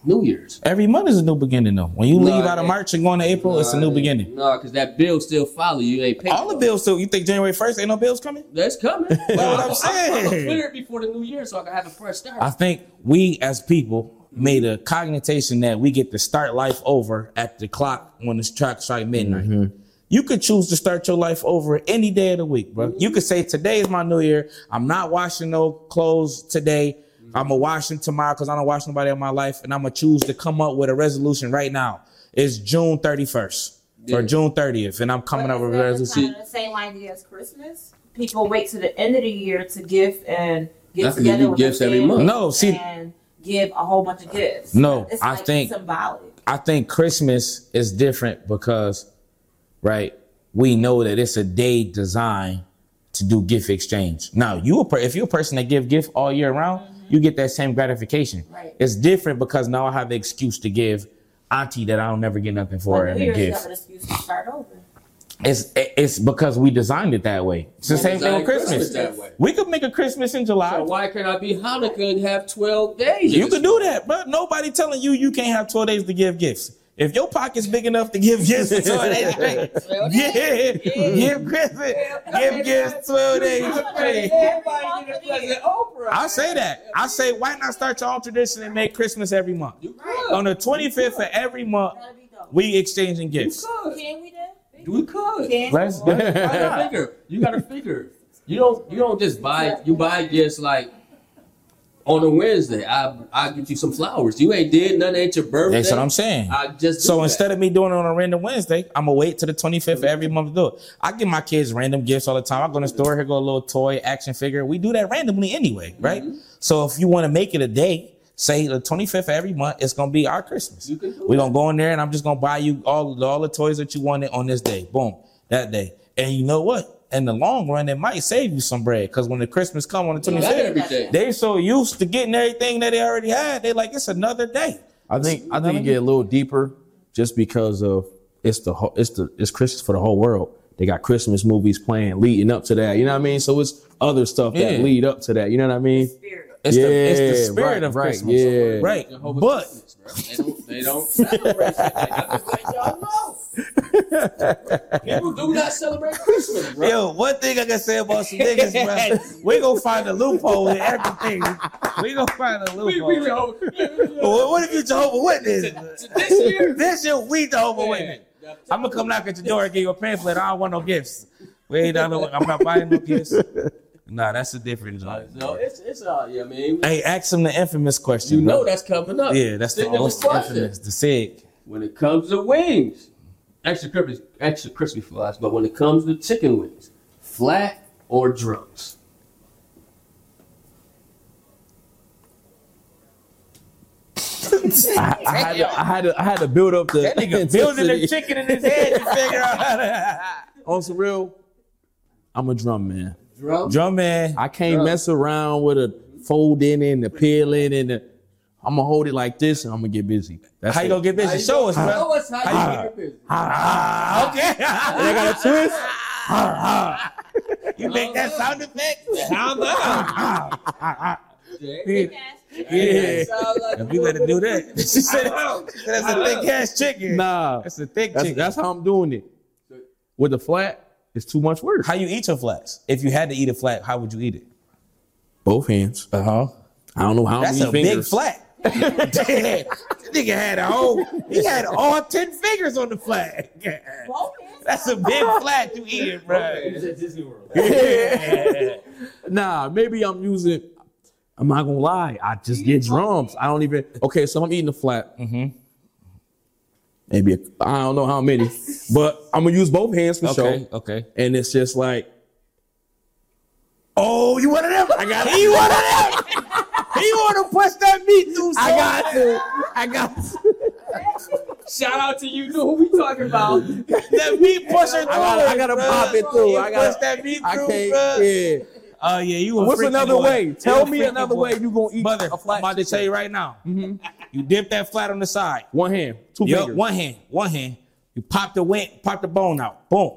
New Year's. Every month is a new beginning, though. When you Nah, leave out of March and going to April, it's a new beginning. No, because that bill still follow you. Ain't paid. All the bills, still. You think January first ain't no bills coming? That's coming. what I'm saying. I'm gonna clear it before the New Year so I can have a fresh start. I think we as people made a cognition that we get to start life over at the clock when the track strike midnight. Mm-hmm. You could choose to start your life over any day of the week, bro. You could say today is my new year. I'm not washing no clothes today. I'm gonna wash them tomorrow because I don't wash nobody in my life, and I'm gonna choose to come up with a resolution right now. It's June 31st or June 30th, and I'm coming up with a resolution. kind of the same idea as Christmas? People wait to the end of the year to gift and get That's 'cause together you with gifts every family month. No, see- and give a whole bunch of gifts. No, it's I like think- symbolic. I think Christmas is different because, right, we know that it's a day designed to do gift exchange. Now, you a per- if you're a person that give gift all year round, mm-hmm. you get that same gratification. Right. It's different because now I have the excuse to give auntie that I don't never get nothing for oh, her But in a gift. have an excuse to start over. It's it's because we designed it that way. It's the same thing with Design Christmas. that way. We could make a Christmas in July. So why can't I be Hanukkah and have 12 days? You can do that, but nobody telling you you can't have 12 days to give gifts. If your pocket's big enough to give gifts for 12 days straight, yeah, give Christmas, give gifts 12 days straight. Everybody get a Oprah. I say that. I say, why not start your own tradition and make Christmas every month? You could. On the 25th of every month, That'd be dope. we exchanging gifts. Can we then? We could. Can Let's You gotta figure. You gotta figure. You don't. You don't just buy. You buy gifts like on a Wednesday. I I get you some flowers. You ain't did nothing. Ain't your birthday. That's what I'm saying. I just. So instead of me doing it on a random Wednesday, I'm gonna wait to the 25th of every month to do it. I give my kids random gifts all the time. I go in the store, here go a little toy, action figure. We do that randomly anyway, right? Mm-hmm. So if you want to make it a day, say the 25th every month, it's gonna be our Christmas. Do We're gonna go in there and I'm just gonna buy you all all the toys that you wanted on this day. Boom, that day. And you know what? In the long run, it might save you some bread because when the Christmas come on the You got 25th, everything. they so used to getting everything that they already had. They like it's another day. I think I think you get a little deeper just because of it's the whole, it's the it's Christmas for the whole world. They got Christmas movies playing leading up to that. You know what I mean? So it's other stuff that lead up to that. You know what I mean? Spirit. It's, the, it's the Yeah, spirit right, of right, Christmas. yeah. Right. Jehovah's But Witness. They don't. They don't celebrate. it. I'm just y'all know. People do not celebrate Christmas, bro. yo, one thing I can say about some niggas, bro, we gonna find a loophole in everything. We gonna find a We, loophole. we, know- Well, what if you Jehovah Witness? this year, This year we Jehovah Witness. I'm gonna come knock at your door and give you a pamphlet. I don't want no gifts. We ain't done no, I'm not buying no gifts. Nah, that's a different joint. No, it's it's uh, yeah, I mean, Hey, ask him the infamous question. you bro. know that's coming up. Yeah, that's the most question. infamous. The sig. When it comes to wings, extra crispy, extra crispy fries. But when it comes to chicken wings, flat or drums. I, I had to, I had to, I had to build up the That nigga building the chicken in his head to figure out how to. On some real, I'm a drum man. Drum. Drum man. I can't Drum. mess around with a folding and the peeling and the. I'm gonna hold it like this and I'm gonna get busy. That's How you gonna get busy? Show us, Show bro. us how you get busy. Ah, okay. And I got a twist. you make that sound effect. Sound out. Big ass chicken. Yeah. Like If you let it do that, she said, "That's a thick ass chicken." Nah, That's a thick that's, chicken. that's how I'm doing it. With the flat, it's too much work. How you eat your flats? If you had to eat a flat, how would you eat it? Both hands. Uh huh. I don't know how That's many a big fingers. flat. Damn, nigga had a whole. He had all ten fingers on the flat. Both hands. That's a big flat to eat, bro. It's at Disney World. Yeah. Nah, maybe I'm using. I'm not gonna lie. I just get drums. I don't even. Okay, so I'm eating the flat. Mhm. Maybe a, I don't know how many, but I'm gonna use both hands for Okay. sure. Okay. And it's just like Oh, you one of them? I got. He one of them. he want to push that meat through. So I got bad. to. I got to. Shout out to you. Know who we talking about? That meat pusher through. I gotta, I gotta bruh. pop it through. I gotta. push that meat I through, can't. bruh. Yeah. Oh yeah, you. A What's freaky another boy. way? Tell a me another boy. way you gonna eat Brother, a I'm about to tell you right now. Mm-hmm. You dip that flat on the side. One hand, two Yup, fingers. one hand, one hand. You pop the wing, pop the bone out. Boom.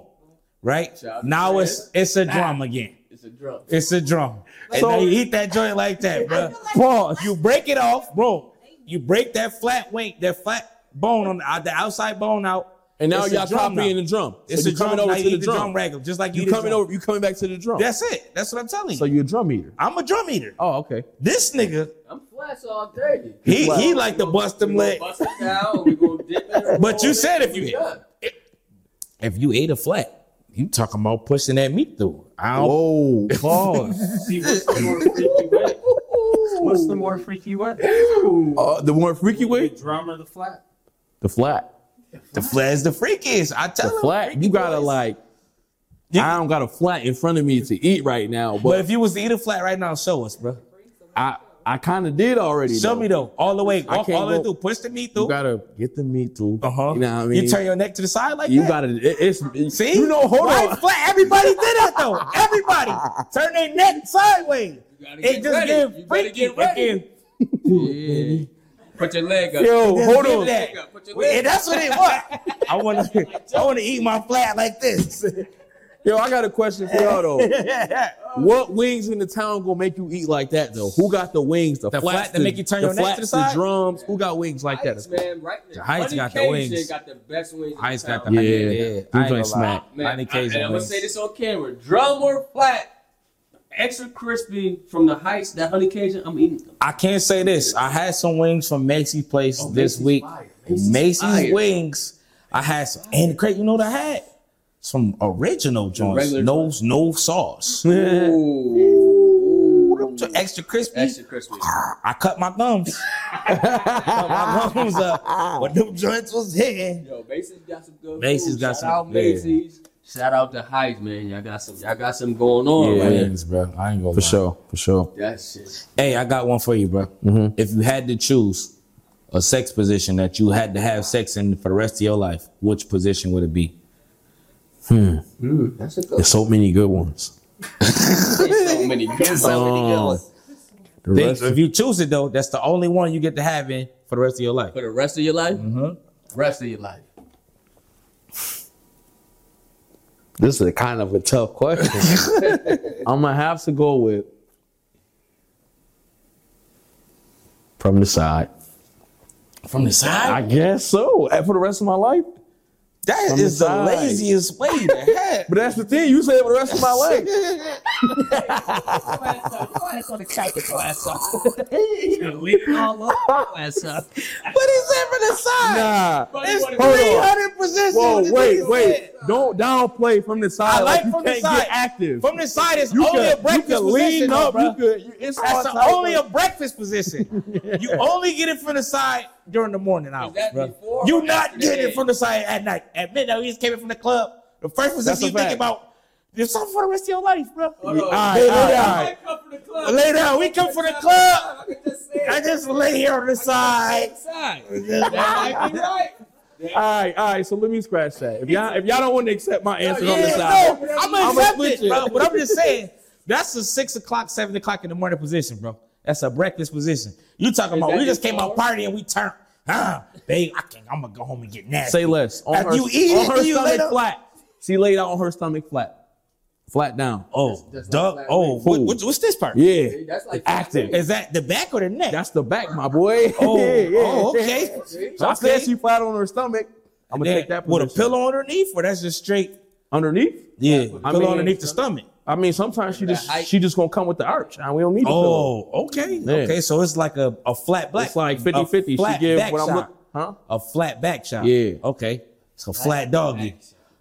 Right? Shout out to Now it's it's a drum again. It's a drum. It's a drum. And So- now you eat that joint like that, bro. Pause. You break it off, bro. You break that flat wing, that flat bone on the, uh, the outside bone out. And now y'all drum copying now. the drum. It's so a you drum. coming over now to you the eat drum. regular, just like you, You coming drum. over. You coming back to the drum. That's it. That's what I'm telling you. So you're a drum eater. I'm a drum eater. Oh, okay. This nigga, I'm flats all day. he Wow. he like to bust them We legs. Bust it down. We gonna dip it. But you said if you- We. If you ate a flat, you talking about pushing that meat through. I don't. Whoa, pause. See, what's the more freaky way? What's the more freaky way? uh, the more freaky way? The way, drum or the flat? the flat. The flat is the freakiest. I tell The flat. You gotta boys. like. You- I don't got a flat in front of me to eat right now, But but if you was to eat a flat right now, show us, bro. I I kind of did already. Show though. me though, all the way, I all, all the way through. Push the meat through. You gotta get the meat through. Uh huh. You know what I mean? You turn your neck to the side like You that. gotta. It, it's See, You know. Hold Right? on. Flat. Everybody did that though. Everybody turn their neck sideways. gotta It get just ready. get You better freaky. get ready. Yeah. Put your leg up. Yo, hold on. that. Put your leg And that's what it was. I want to. I want to eat my flat like this. Yo, I got a question for y'all though. What wings in the town gonna make you eat like that though? Who got the wings? The, The flats, flat that make you turn your neck to the side? The drums. Who got wings like Heights, that? man, right there. The Heights got the wings. got the best wings. Heights got the town. Yeah. yeah. Them I ain't gonna joints lie. smack. Man, I, and I'm gonna say this on camera: drum or flat, extra crispy from the heights. That honey Cajun, I'm eating. Them. I can't say this. I had some wings from Macy's place Oh, this Macy's week. fire. Macy's, Macy's fire. wings. I had some, and great. You know what I had? Some original joints. regular No, no sauce. Ooh, Them jo- extra crispy. extra crispy. I cut my gums. cut my gums up. But them joints was hitting. Yo, Macy's got some good. Macy's food. got Shout some- Out yeah. Shout out to Heights, man. Y'all got some. Y'all got some going on. Yeah. right here. Wings, bro. I ain't gonna For lie. sure, for sure. That shit. Hey, I got one for you, bro. Mm-hmm. If you had to choose a sex position that you had to have sex in for the rest of your life, which position would it be? Mm, that's a good. There's so many good ones. so many good. So many good Um, ones. The Think- rest- if you choose it though, that's the only one you get to have in for the rest of your life. For the rest of your life. Mhm. Rest of your life. this is a kind of a tough question. I'm gonna have to go with from the side. From the side? I guess so. And For the rest of my life. That from the is the, side. laziest way to have. But that's the thing. You said for the rest of my life. Is that from the side? Nah. It's Hold on. 300 positions. Whoa, wait, wait. Don't downplay from the side. I like you from the side. active. From the side is you only can, a breakfast you position, lean though, bro. You could. You, it's That's type only a breakfast position. you only get it from the side during the morning hours, that bro. before You or not after the getting it from the side at night. At midnight, we just came in from the club. The first position That's you think fact. about. There's something for the rest of your life, bro. Hold on. All right, Lay all right, down. all right. I come from the club. Lay down. We come from the club. I just I just lay here on the side. Side. That might be right. All right, all right. So let me scratch that. If y'all if y'all don't want to accept my answer on the side, no, I'm I'ma accept it, it. bro. But I'm just saying, that's a six o'clock, seven o'clock in the morning position, bro. That's a breakfast position. You talking about? We just came out phone? partying, we turned. Ah, babe, I can't. I'm gonna go home and get nasty. say less. On After her, you eat on it, her you lay stomach down? flat. She laid out on her stomach flat, flat down. oh, That's not dog. flat Oh, weight. what, what- what's this part? Yeah, That's like active. Is that the back or the neck? That's the back, my boy. oh, Yeah, yeah. oh, okay. So I said Okay. she flat on her stomach. I'm gonna take that with a position. pillow underneath, or that's just straight. Underneath. Yeah, I mean- underneath the stomach. I mean, sometimes she just height. she just gonna come with the arch, and we don't need the oh, pillow. Oh, okay, Yeah. okay. So it's like a, a flat black. It's like a 50-50. She give back what I'm shot. look- huh? A flat back shot. Yeah. Okay. It's So flat doggy.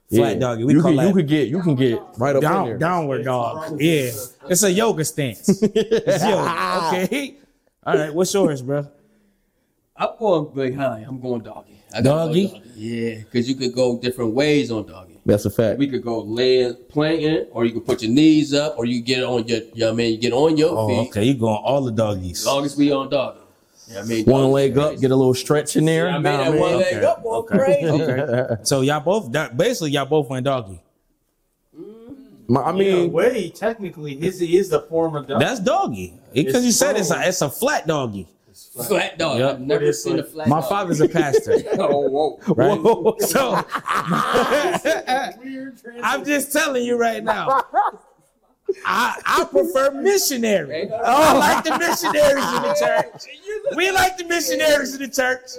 Yeah. Flat doggy. We you call can, that you could get you can get right up in down, there. downward dog. Yeah. It's a yoga stance. It's yoga. Okay. All right. What's yours, bro? I'm going behind. I'm going doggy. I gotta go Doggy? Yeah, because you could go different ways on doggy. That's a fact. We could go laying, playing, or you could put your knees up, or you get on your, you know what I mean, you get on your Oh, feet. okay. You going all the doggies. As long as we on doggy. You know I mean, One doggy leg up, get a little stretch in there. I mean, Nah, that man. one leg Okay. up, going Okay. crazy. Okay. So y'all both that- basically y'all both went doggy. Mm-hmm. My- I In a mean, way, technically, his is the form of dog. That's doggy. Because you said it's a it's a flat doggy. Flat dog. Yep. I've never What is seen a like- flat My dog. father's a pastor. oh, whoa. Right? Whoa. So I'm just telling you right now. I, I prefer missionary. I like the missionaries in the church. We like the missionaries in the church.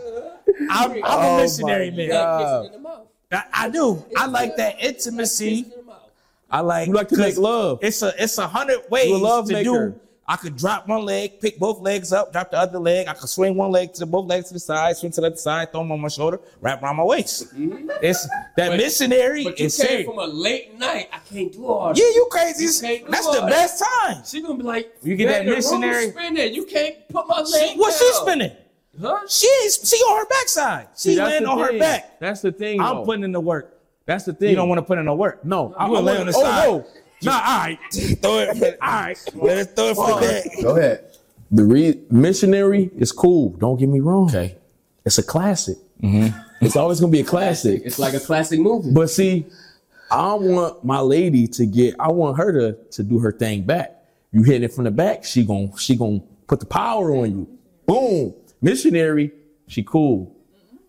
I'm, I'm Oh a my missionary man. God. Kissing in the mouth. I, I do. I like that intimacy. Kissing in the mouth. I like. You like to make love. It's a it's a hundred ways a love to maker. do. I could drop one leg, pick both legs up, drop the other leg. I could swing one leg to the both legs to the side, swing to the other side, throw them on my shoulder, wrap around my waist. Mm-hmm. It's that But- missionary But you is came serious. from a late night. I can't do all Yeah, you crazy. You That's all the that. best time. She gonna be like, You get that missionary- room's spinning. You can't put my She, leg what she spinning? Huh? She she on her backside. She See, laying the on her back. That's the thing. I'm though. putting in the work. That's the thing. You don't want to put in the work. No, I'm gonna lay on the oh, side. no. Nah, all right. throw it. All right. Let us throw it for that. Go ahead. The re- missionary is cool. Don't get me wrong. Okay. It's a classic. Mhm. It's always gonna be a classic. It's like a classic movie. But see, I want my lady to get. I want her to to do her thing back. You hit it from the back. She gon' she gon' put the power on you. Boom. Missionary. She cool.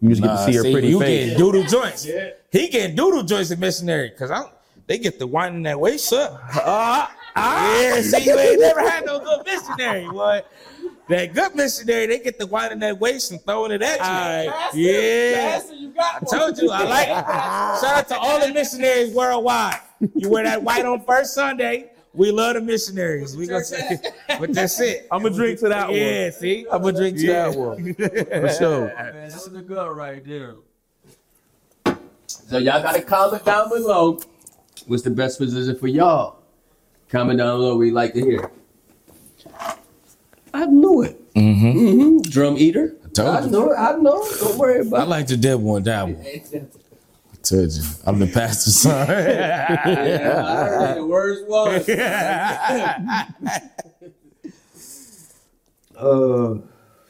You just get to see her pretty you face. getting doodle joints. He getting doodle joints in missionary because I they get the winding that waist up. Ah, ah. Yeah, see, you ain't never had no good missionary, boy. That good missionary, they get the winding that waist and throwing it at you. yeah. you got I told you, I like it. Shout out to all the missionaries worldwide. You wear that white on first Sunday. We love the missionaries. We gonna say, but that's it. I'm gonna drink to that one. Yeah, see, I'm gonna drink to Yeah. that one. For sure. Man, that was a good right there. So y'all gotta comment down below. What's the best position for y'all? Comment down below. We like to hear. I knew it. Mm-hmm. Drum eater. I told I you. know. it. I know. it. Don't worry about I like the dead one, dabble. one. I told you, I'm the pastor's son. Yeah, I heard the words was. Uh,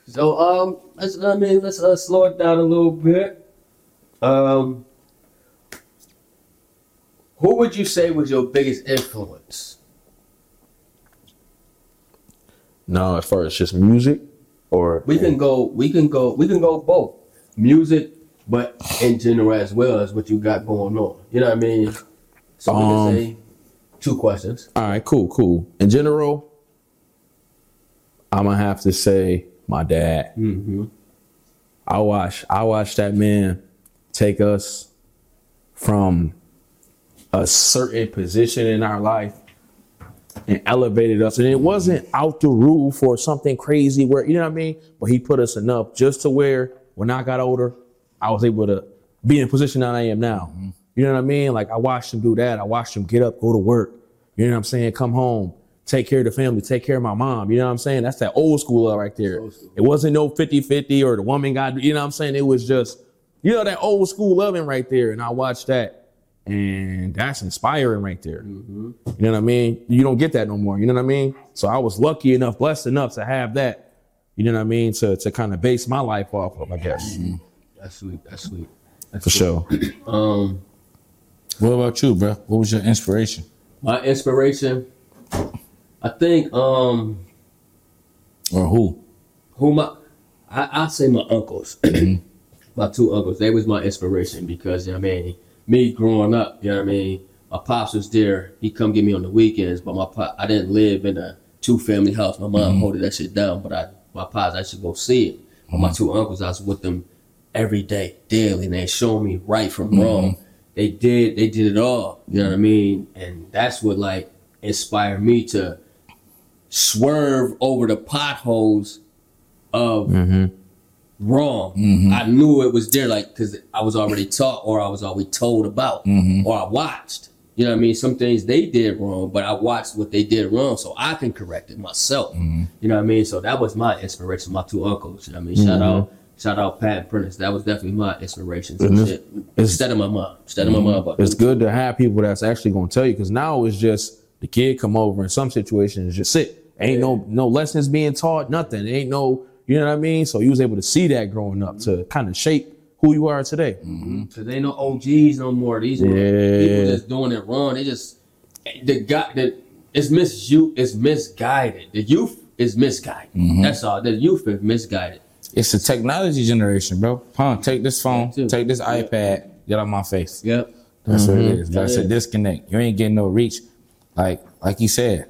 so um, let's I mean let's uh, slow it down a little bit. Um, who would you say was your biggest influence? No, as far as just music, or We can go. We can go. We can go both music, but in general as well as what you got going on. You know what I mean? So we Um, can say two questions. All right, cool, cool. In general, I'm gonna have to say my dad. Mm-hmm. I watch I watch that man take us from a certain position in our life and elevated us. And it wasn't out the roof or something crazy where you know what I mean, but he put us enough just to where when I got older, I was able to be in the position that I am now. You know what I mean? Like I watched him do that. I watched him get up, go to work. You know what I'm saying? Come home, take care of the family, take care of my mom. You know what I'm saying? That's that old school love right there. It wasn't no 50-50 or the woman got, you know what I'm saying? It was just, you know, that old school loving right there. And I watched that. And that's inspiring right there. You know what I mean? You don't get that no more. You know what I mean? So I was lucky enough, blessed enough to have that. You know what I mean? To to kind of base my life off of, I guess. That's sweet. That's sweet. That's For sure. Um, What about you, bro? What was your inspiration? my inspiration, I think, um, Or who? who my, I I say my uncles, my two uncles. They was my inspiration because you know what I mean, me growing up, you know what I mean. My pops was there. He come get me on the weekends, but my pop, I didn't live in a two family house. My mom mm-hmm. holding that shit down, but I my pops I should go see it. But my mm-hmm. two uncles, I was with them every day, daily, and they showed me right from mm-hmm. wrong. They did they did it all. You know what I mean? And that's what like inspired me to swerve over the potholes of wrong. Mm-hmm. I knew it was there, like because I was already taught, or I was always told about, mm-hmm. or I watched. You know what I mean? Some things they did wrong, but I watched what they did wrong, so I can correct it myself. Mm-hmm. You know what I mean? So that was my inspiration. My two uncles. You know what I mean? Shout out, shout out, Pat and Prentice. That was definitely my inspiration. So And shit. it's- Instead of my mom, instead of my mom, but It's good to have people that's actually gonna tell you because now it's just the kid come over in some situations just sit. Ain't no no lessons being taught, nothing. Ain't no, you know what I mean? So you was able to see that growing up to kind of shape who you are today. Mm-hmm. Cause they ain't no OGs no more. These are Yeah. people just doing it wrong. They just the guy that it's mis you it's misguided. The youth is misguided. Mm-hmm. That's all. The youth is misguided. It's the technology generation, bro. Huh? Take this phone, take this iPad, get out my face. Yep. That's what it mm-hmm. is. That's Yeah. a disconnect. You ain't getting no reach. Like like you said.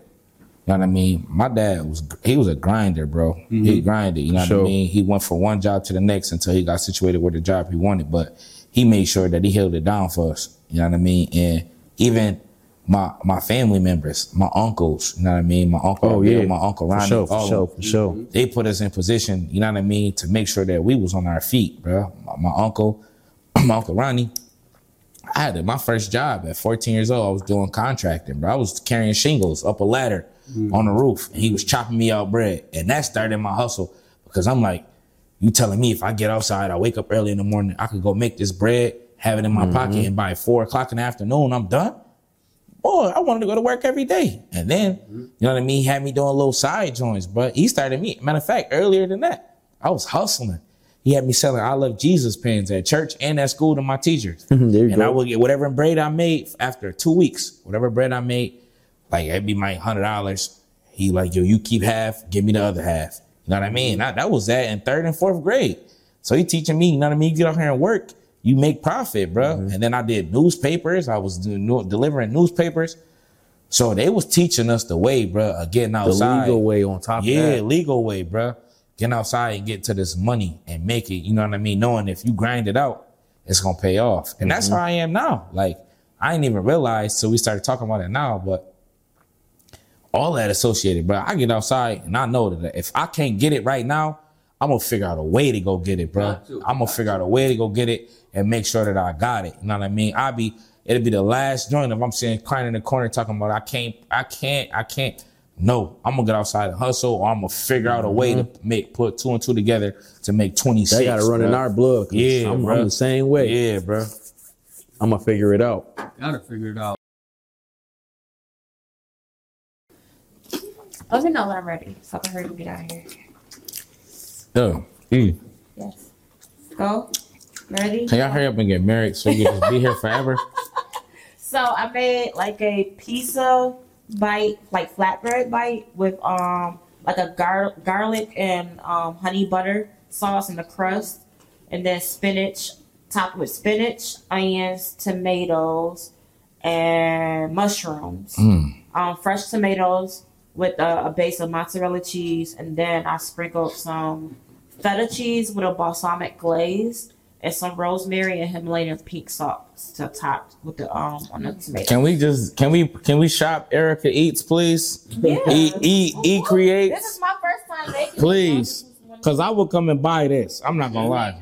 You know what I mean? My dad was he was a grinder, bro. He mm-hmm. grinded. You know what I mean? He went from one job to the next until he got situated with the job he wanted. But he made sure that he held it down for us. You know what I mean? And even my my family members, my uncles, you know what I mean? My uncle, Oh, yeah. my uncle For Ronnie, sure, for all of sure, for sure. they put us in position, you know what I mean, to make sure that we was on our feet, bro. My, my uncle, my uncle Ronnie, I had my first job at 14 years old. I was doing contracting, bro. I was carrying shingles up a ladder Mm-hmm. on the roof. And he was chopping me out bread, and that started my hustle because I'm like, you telling me if I get outside, I wake up early in the morning, I could go make this bread, have it in my pocket, mm-hmm. and by four o'clock in the afternoon, I'm done boy, I wanted to go to work every day. And then, mm-hmm. you know what I mean? He had me doing little side joints, but he started me. Matter of fact, earlier than that, I was hustling. He had me selling I Love Jesus pens at church and at school to my teachers. And go. I would get whatever bread I made after two weeks, whatever bread I made, like it'd be my hundred dollars. He like, yo, you keep half, give me the other half. You know what I mean? I, that was that in third and fourth grade. So he teaching me, you know what I mean? You get out here and work, you make profit, bro. Mm-hmm. And then I did newspapers. I was doing, delivering newspapers. So they was teaching us the way, bro, of getting outside, The legal way on top Yeah, of that. legal way, bro. Getting outside and get to this money and make it, you know what I mean? Knowing if you grind it out, it's gonna pay off. And that's how I am now. Like, I didn't even realize till we started talking about it now, but all that associated, bro. I get outside and I know that if I can't get it right now, I'm gonna figure out a way to go get it, bro. I'm gonna figure out a way to go get it and make sure that I got it. You know what I mean? I be it'll be the last joint if I'm sitting crying in the corner talking about I can't, I can't, I can't. No, I'm gonna get outside and hustle, or I'm gonna figure out a way to mm-hmm. make put two and two together to make 26. They gotta run in our blood. Yeah, I'm, bro. I'm the same way. Yeah, bro. I'm gonna figure it out. Gotta figure it out. Let me know when I'm ready, so I can hurry and get out of here. Yo, mm. Yes. Go. Ready? can y'all hurry up and get married so you can just be here forever? So I made like a pizza bite, like flatbread bite with um like a gar- garlic and um honey butter sauce in the crust, and then spinach topped with spinach, onions, tomatoes, and mushrooms. Um, fresh tomatoes with a, a base of mozzarella cheese, and then I sprinkled some feta cheese with a balsamic glaze and some rosemary and Himalayan pink salt to top with the um on the tomato. Can we just can we can we shop Erica Eats, please? Yeah. E E E This creates, is my first time making. it. please. Cause I will come and buy this. I'm not gonna lie.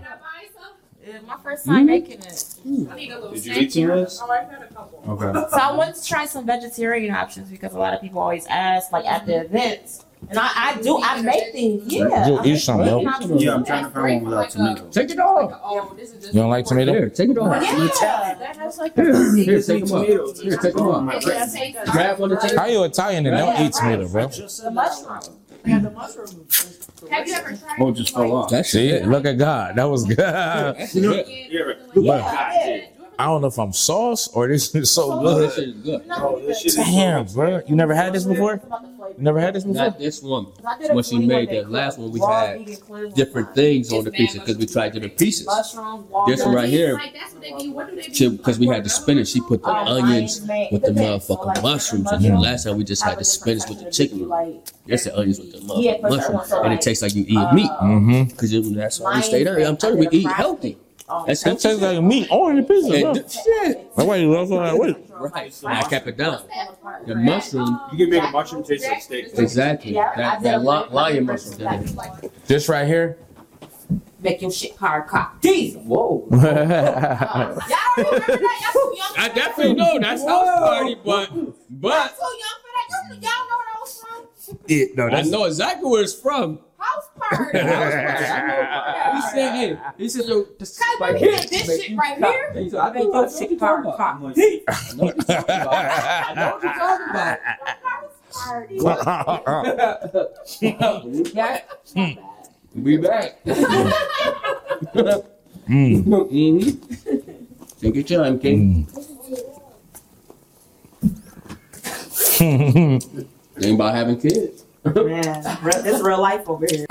It's my first time making it. Did you eat some of this? Oh, okay. So I wanted to try some vegetarian options because a lot of people always ask, like at the events, and I, I do I make things. Yeah, You I eat make some milk? Yeah, I'm trying to find one without tomato. Take it off. Oh, you don't like tomato? Here, take it off. Yeah, that has like Here, here, take them off. Here, take them off. Grab one and take How you Italian and don't eat tomato, bro? The mushroom. Yeah, the mushroom. Have you ever tried? Oh, it just fell off. That's See, look at God. That was good. That's good. Yeah, right. I don't know if I'm sauce or this is so good. good. Oh, this shit is Damn, bro. You never had this before? You never had this before? Not this one. When she made that last one, we had different things on the pieces because we tried different pieces. Mushrooms, This one right here, Like that's what they be. What do they be? because we had the spinach, she put the Um, onions onions with the made- so, motherfucking like, mushrooms. And then last time we just had the spinach with the chicken. That's the onions with the Yeah, motherfucking for sure. mushroom. So, And it tastes like you eat uh, meat. Mm-hmm. Because that's why we stay there. I'm telling you, we eat healthy. That's That healthy. tastes like meat on the pizza, And bro. th- shit. That's why you love like, wait. Right. And I kept it down. The mushroom, You can make a mushroom taste like steak. exactly. That, that li- lion mushroom. That is. This right here. Make your shit hard cock. Jesus. Whoa. Y'all don't remember that? Y'all too young for I that. definitely know that's house party, but Y'all but too young for that. Y'all, y'all know where I was from? Yeah, no, I know exactly where it's from. House party. He said, "Hey, he said, yo, this Cause right look here, at this shit right cock." here. He said, I Make know your what shit you're talking cock. about. I know what you're talking about. I know what you're talking about. Party. Yeah. We back. Mm. Mhm. Take your time, King. Ain't about having kids. Man, it's real life over here.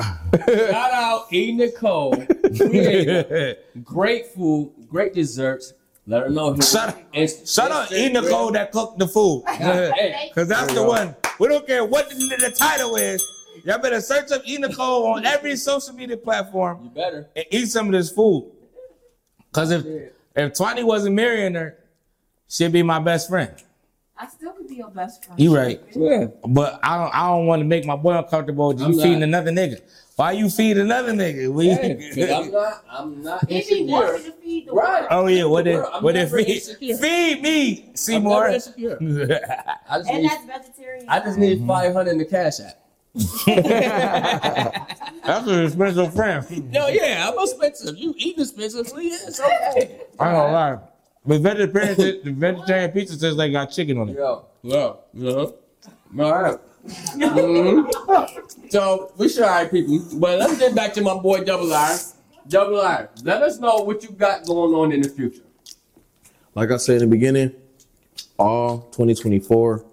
Shout out E. Nicole. Creator. great food, great desserts. Let her know. who- Shut- Inst- Shut up, instant E. Nicole that cooked the food. Cause that's the one. We don't care what the, the title is. Y'all better search up E. Nicole on every social media platform you better. and eat some of this food. Cause if if Twani wasn't marrying her, she'd be my best friend. I could be your best friend. You right. Yeah. But I don't I don't want to make my boy uncomfortable. You I'm feeding not. another nigga. Why you feed another nigga? We, Hey, 'cause I'm not. I'm not If he insecure. to feed the Right. world. oh yeah, what if what if feed, feed me, I'm Seymour? insecure. I just And need. that's vegetarian. I just need mm-hmm. 500 in the cash app. That's an expensive friend. Yo, yeah, I'm expensive. You eat expensively, yeah, it's okay. I don't lie. But vegetarian, the vegetarian pizza says they got chicken on it. Yo, yo, yo. All right. Mhm. So we should all right, people. But let's get back to my boy Double R. Double R, let us know what you got going on in the future. Like I said in the beginning, all 2024,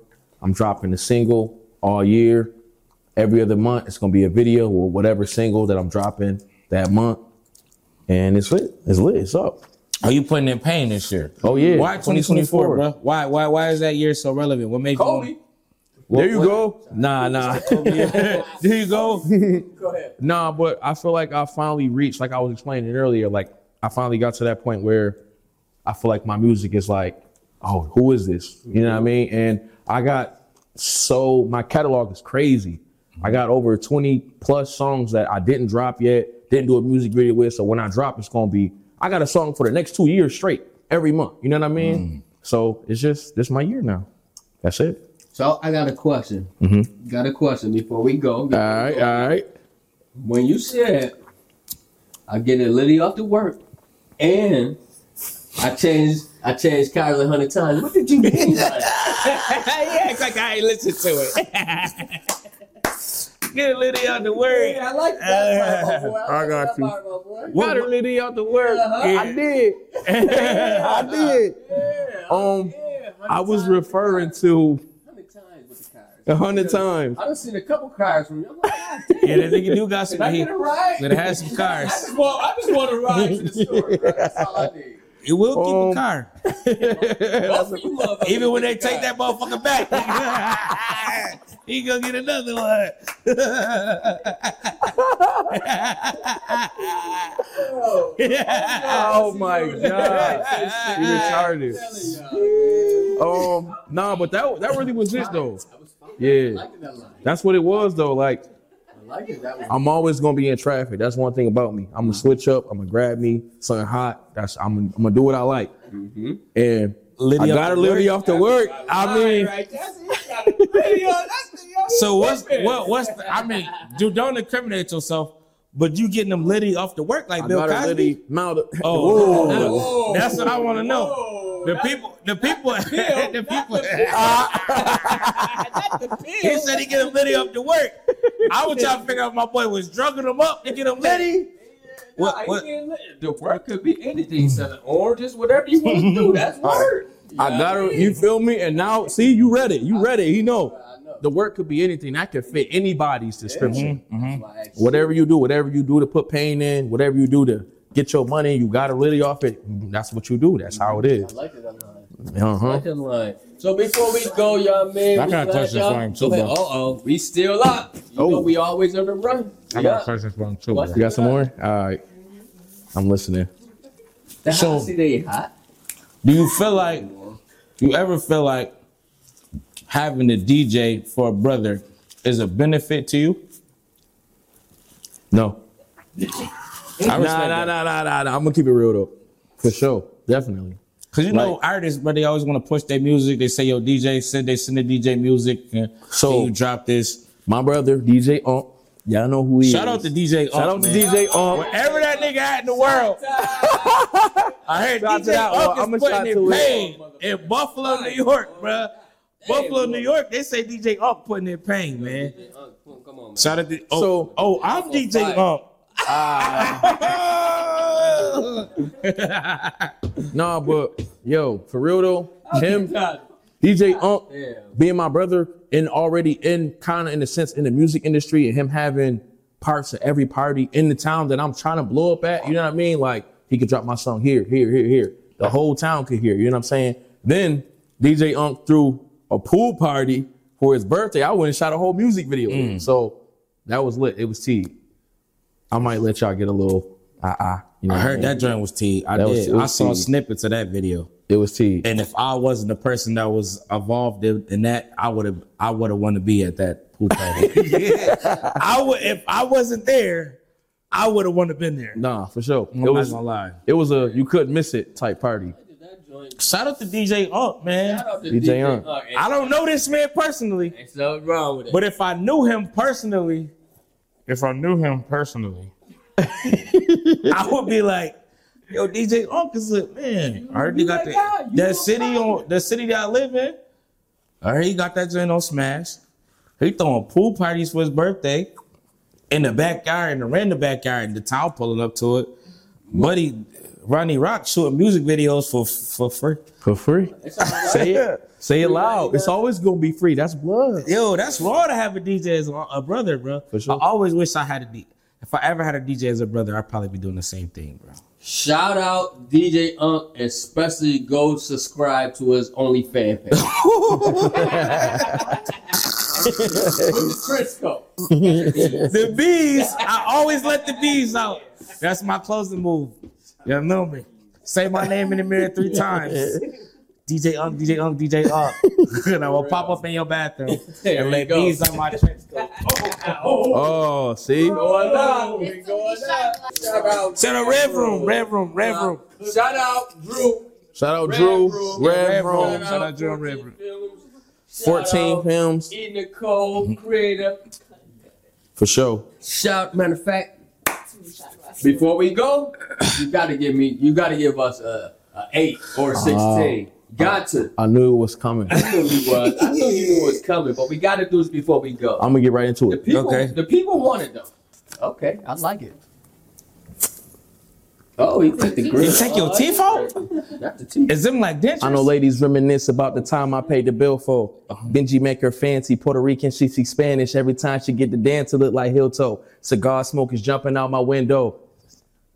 I'm dropping a single all year. Every other month, it's gonna be a video or whatever single that I'm dropping that month. And it's lit. It's lit. It's up. Are you putting in pain this year? Oh yeah. Why 2024, bro? Why why why is that year so relevant? What made Kobe. you? There you go. Nah, nah. there you go. Go ahead. Nah, but I feel like I finally reached, like I was explaining earlier, like I finally got to that point where I feel like my music is like, oh, who is this? You know what I mean? And I got so my catalog is crazy. I got over 20 plus songs that I didn't drop yet, didn't do a music video with. So when I drop, it's gonna be I got a song for the next two years straight every month. You know what I mean? Mm. So it's just this my year now. That's it. So I got a question. Mm-hmm. Got a question before we go. All right, all right. When you said I get a litty off to work and I changed I changed cars a hundred times, what did you mean by that? yeah, it's like I ain't listen to it. Get a little out the word. Yeah, I like that part, my boy. I like got that you. part, my boy. Got a little out the work. Uh-huh. I did. I did. Yeah, Um, yeah, I was referring to hundred times with the cars. a hundred times. I done seen a couple cars from you. I'm like, God. Yeah, that nigga do got Did some I heat. get a ride? That has some I cars. just want, I just want to ride to the store. Bro. That's all I need. It will keep Um, a car. Both of you motherfuckers Even when they take that motherfucker back. he gonna get another one. Oh my god. You retarded. Um, nah, but that that really was it though. Yeah, that's what it was though. Like like it that way. I'm always gonna be in traffic. That's one thing about me. I'm gonna switch up. I'm gonna grab me something hot. That's I'm, I'm gonna do what I like. Mm-hmm. And Liddy I off gotta the work? off the work. I mean, So what's what what's the, I mean, dude, don't incriminate yourself, but you getting them Liddy off the work like I Bill gotta Cosby? Liddy mount. Oh, Whoa. that's what I want to know. The people, the people, the people. he said he get him litty up to work. I was trying to figure out if my boy was drugging him up to get him litty. What- what- The word could be anything. Selling oranges, whatever you want to do. That's word. I gotta. You feel me? And now, see, you read it. You read it. He know. The work could be anything. That could fit anybody's description. Whatever you do, whatever you do to put pain in, whatever you do to get your money, you gotta really off it. That's what you do. That's how it is. I like it. I'm Uh huh. like it, like. So before we go, y'all man, I we got a glad question for him, too, Go ahead. bro. Uh-oh, we still up. You Oh. know we always on the run. Yeah. question for him too. What? You got some more? All right. I'm listening. The So- see they hot. Do you feel like you ever feel like having a DJ for a brother is a benefit to you? No. I Nah, respect nah, that. nah, nah, nah, nah. I'm gonna keep it real though. For sure. Definitely. Cause you know artists, but they always want to push their music. They say, "Yo, DJ, send they send the DJ music." And So- so you drop this. My brother, DJ Unk. Y'all know who he is. Shout out to DJ. Shout out Unk, to. DJ Unk. Wherever that nigga at in the world. I heard Shout DJ that one. Unk I'ma is putting to in it. pain in Buffalo, New York, bruh. Buffalo, New York. They say DJ Unk putting in pain, man. Come on, man. Shout out to oh, So- oh, I'm DJ Ah. Unk. Nah, but yo, for real though, him, DJ Yeah. being my brother and already in kind of in a sense in the music industry and him having parts of every party in the town that I'm trying to blow up at, you know what I mean? Like he could drop my song here, here, here, here. The whole town could hear, you know what I'm saying? Then DJ Unk threw a pool party for his birthday. I went and shot a whole music video. So that was lit. It was T. I might let y'all get a little ah ah. You know I what heard mean? that joint was T. I That did. it was I saw T. snippets of that video. It was T. And if I wasn't the person that was involved in, in that, I would have I would have wanted to be at that pool party. I would if I wasn't there, I would have wanted to been there. Nah, for sure. I'm it not was gonna lie. it was a you couldn't miss it type party. Shout out to DJ Unk, man. Shout out to DJ DJ Unk. Unk. I don't know this man personally, Ain't nothing wrong with it. but if I knew him personally, if I knew him personally, I would be like, "Yo, DJ Unk is a man. I heard he got like that. the, You that city on the city that I live in. I heard he got that joint on Smash. He throwing pool parties for his birthday in the backyard, in the random backyard, and the town pulling up to it. Buddy, Ronnie Roc shooting music videos for for free. For free. Say it. Say it loud. It's always gonna be free. That's blood. Yo, that's raw to have a DJ as a uh, a brother, bro. For sure. I always wish I had a DJ. If I ever had a DJ as a brother, I'd probably be doing the same thing, bro. Shout out DJ Unk, especially go subscribe to his OnlyFans page. With Crisco. the bees, I always let the bees out. That's my closing move. You know me. Say my name in the mirror three times. DJ Unk, DJ Unk, DJ Unk. and I will pop up in your bathroom There and let go. bees on my trench coat. Oh, see? Going down. We going down. Shout out. To the red room, red room, red room. Shout out Drew. Shout out Drew, Red Red Room, Room. Shout out Drew and Red 14 Room. Films. Shout 14 out films. E. Nicole, creator. For sure. Shout, matter of fact, before we go, you gotta give me, you gotta give us a, a eight or a ah. sixteen. Got to. I knew it was coming. I knew you was. I knew you knew it was coming, but we gotta do this before we go. I'm gonna get right into The it. people, Okay. the people want it though. Okay, I like it. Oh, he took the green. You take your oh, teeth out? Not the teeth. Is them like dentures? I know ladies reminisce about the time I paid the bill for. Benji make her fancy Puerto Rican. She speak Spanish every time she get the dance to look like heel toe. Cigar smoke is jumping out my window.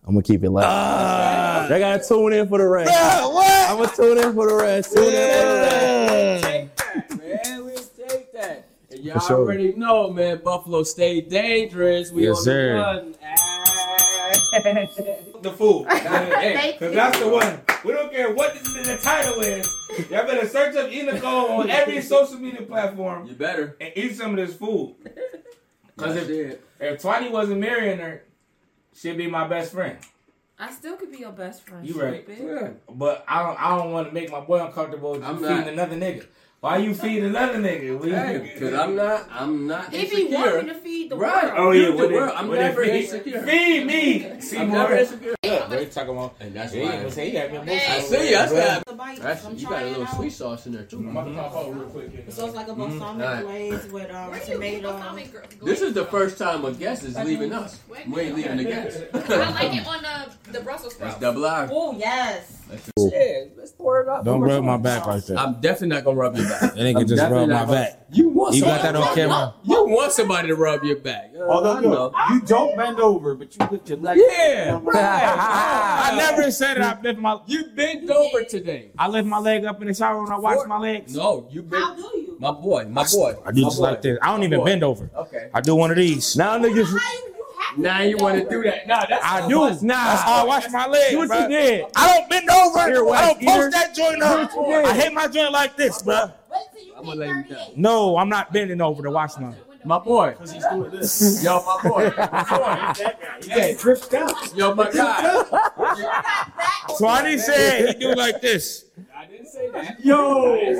I'm gonna keep it light. Ah. I gotta tune in for the rest. Yeah, what? I'm gonna tune in for the rest. Tune in for the rest. Take that, man. We take that. And y'all sure. already know, man. Buffalo stay dangerous. We Yes, on sir. the run. The fool. Hey, Cause that's the one. We don't care what the, the title is. Y'all better search up Inico on every social media platform you better. and eat some of this food. Cause That's if if Twani wasn't marrying her, she'd be my best friend. I still could be your best friend. You right. stupid. Yeah. But I don't I don't want to make my boy uncomfortable with I'm feeding not. another nigga. Why you feeding another nigga? We- Hey, because I'm not, I'm not If he insecure. want me to feed the right. world. Oh, yeah, Feed the what if- world. I'm what if never he- insecure. Feed me, I'm Seymour. never insecure. Look, bro, you talking about? And that's Yeah, why. you say he got me I emotional. see. That's that. The That's, I'm you got a little out. sweet sauce in there too. I'm about to pop out real quick. So it's like a balsamic Alright. glaze with um, Where you get tomato. This is the first time a guest is leaving us. We ain't leaving the guest. from? I like it on the the Brussels That's sprouts. double R. Oh yes. Yeah, let's pour it up. Don't rub my back like that. I'm definitely not gonna rub your back. That nigga I'm just rub my back. You want You got somebody that on to- camera? You want somebody to rub your back. Uh, Although I look, know. you don't bend over, but you lift your leg. Yeah, right. I never said I lift my You bent over today. I lift my leg up in the shower when I wash my legs. No, you How bent. do you? My boy, my boy. I do my just boy. like this. I don't even boy. bend over. Okay. I do one of these. Now niggas, How you, you have to Now you want to do that? Nah, that's I do. what's- Nah. That's how I wash my legs. see what bruh. you did. I don't bend over. Here, I don't eater. post that joint up. See what you did. I hit my joint like this, bro. Wait till you I'm gonna lay you 38. No, I'm not bending over to wash my. My boy. He's doing this. Yo, my boy. Yeah, dripped out. Yo, my guy. So I didn't say he do like this. I didn't say that. Yo. He really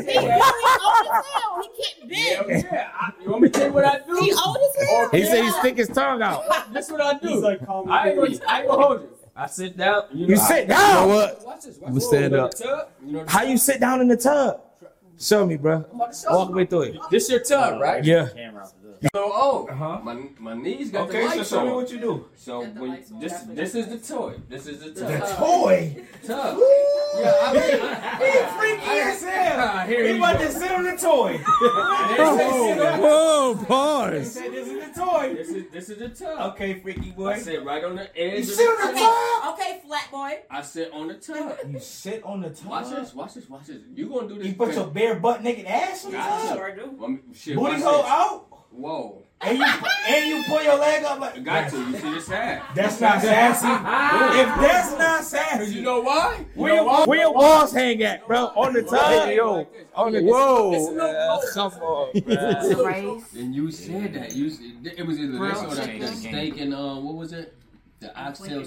old as hell. He can't bend. Yeah, I, you want me to tell you what I do? He old as hell. He said he stick his tongue out. This is what I do. He's like, calm I ain't gonna, I ain't gonna hold you. I sit down. You, You know, sit you know down. what? Watch this. Watch I'ma this. stand up. tub? You know the How you sit down in the tub? Show me, bro. Walk me through it. This your tub, right? Yeah. Camera out. So, oh, Uh-huh. my, my knees got the Okay, so lights show me what you do. So when, this this is the toy. This is the tub. The toy. tub. Yeah, I mean, I, Freaky as hell. He you about go. to sit on the toy. Whoa, He pause. said this is the toy. This is this is the tub. Okay, freaky boy. I boy. sit right on the edge. You sit on the tub. tub. Okay, flat boy. I sit on the tub. You sit on the tub. Watch this. Watch this. Watch this. You gonna do this? You put your bare butt naked ass on the Gotcha. Sure do. Well, me- shit, Booty hole this. out. Whoa. And you and you pull your leg up like. got to. You see this hat? That's not sassy. if that's not sassy, you know why? You where know your, why? where your walls hang at, bro? On the tub. Yo, on the whoa. Come on, The bro. race. And you said that. You it was either this or that, chicken. that steak and uh, what was it? The oxtail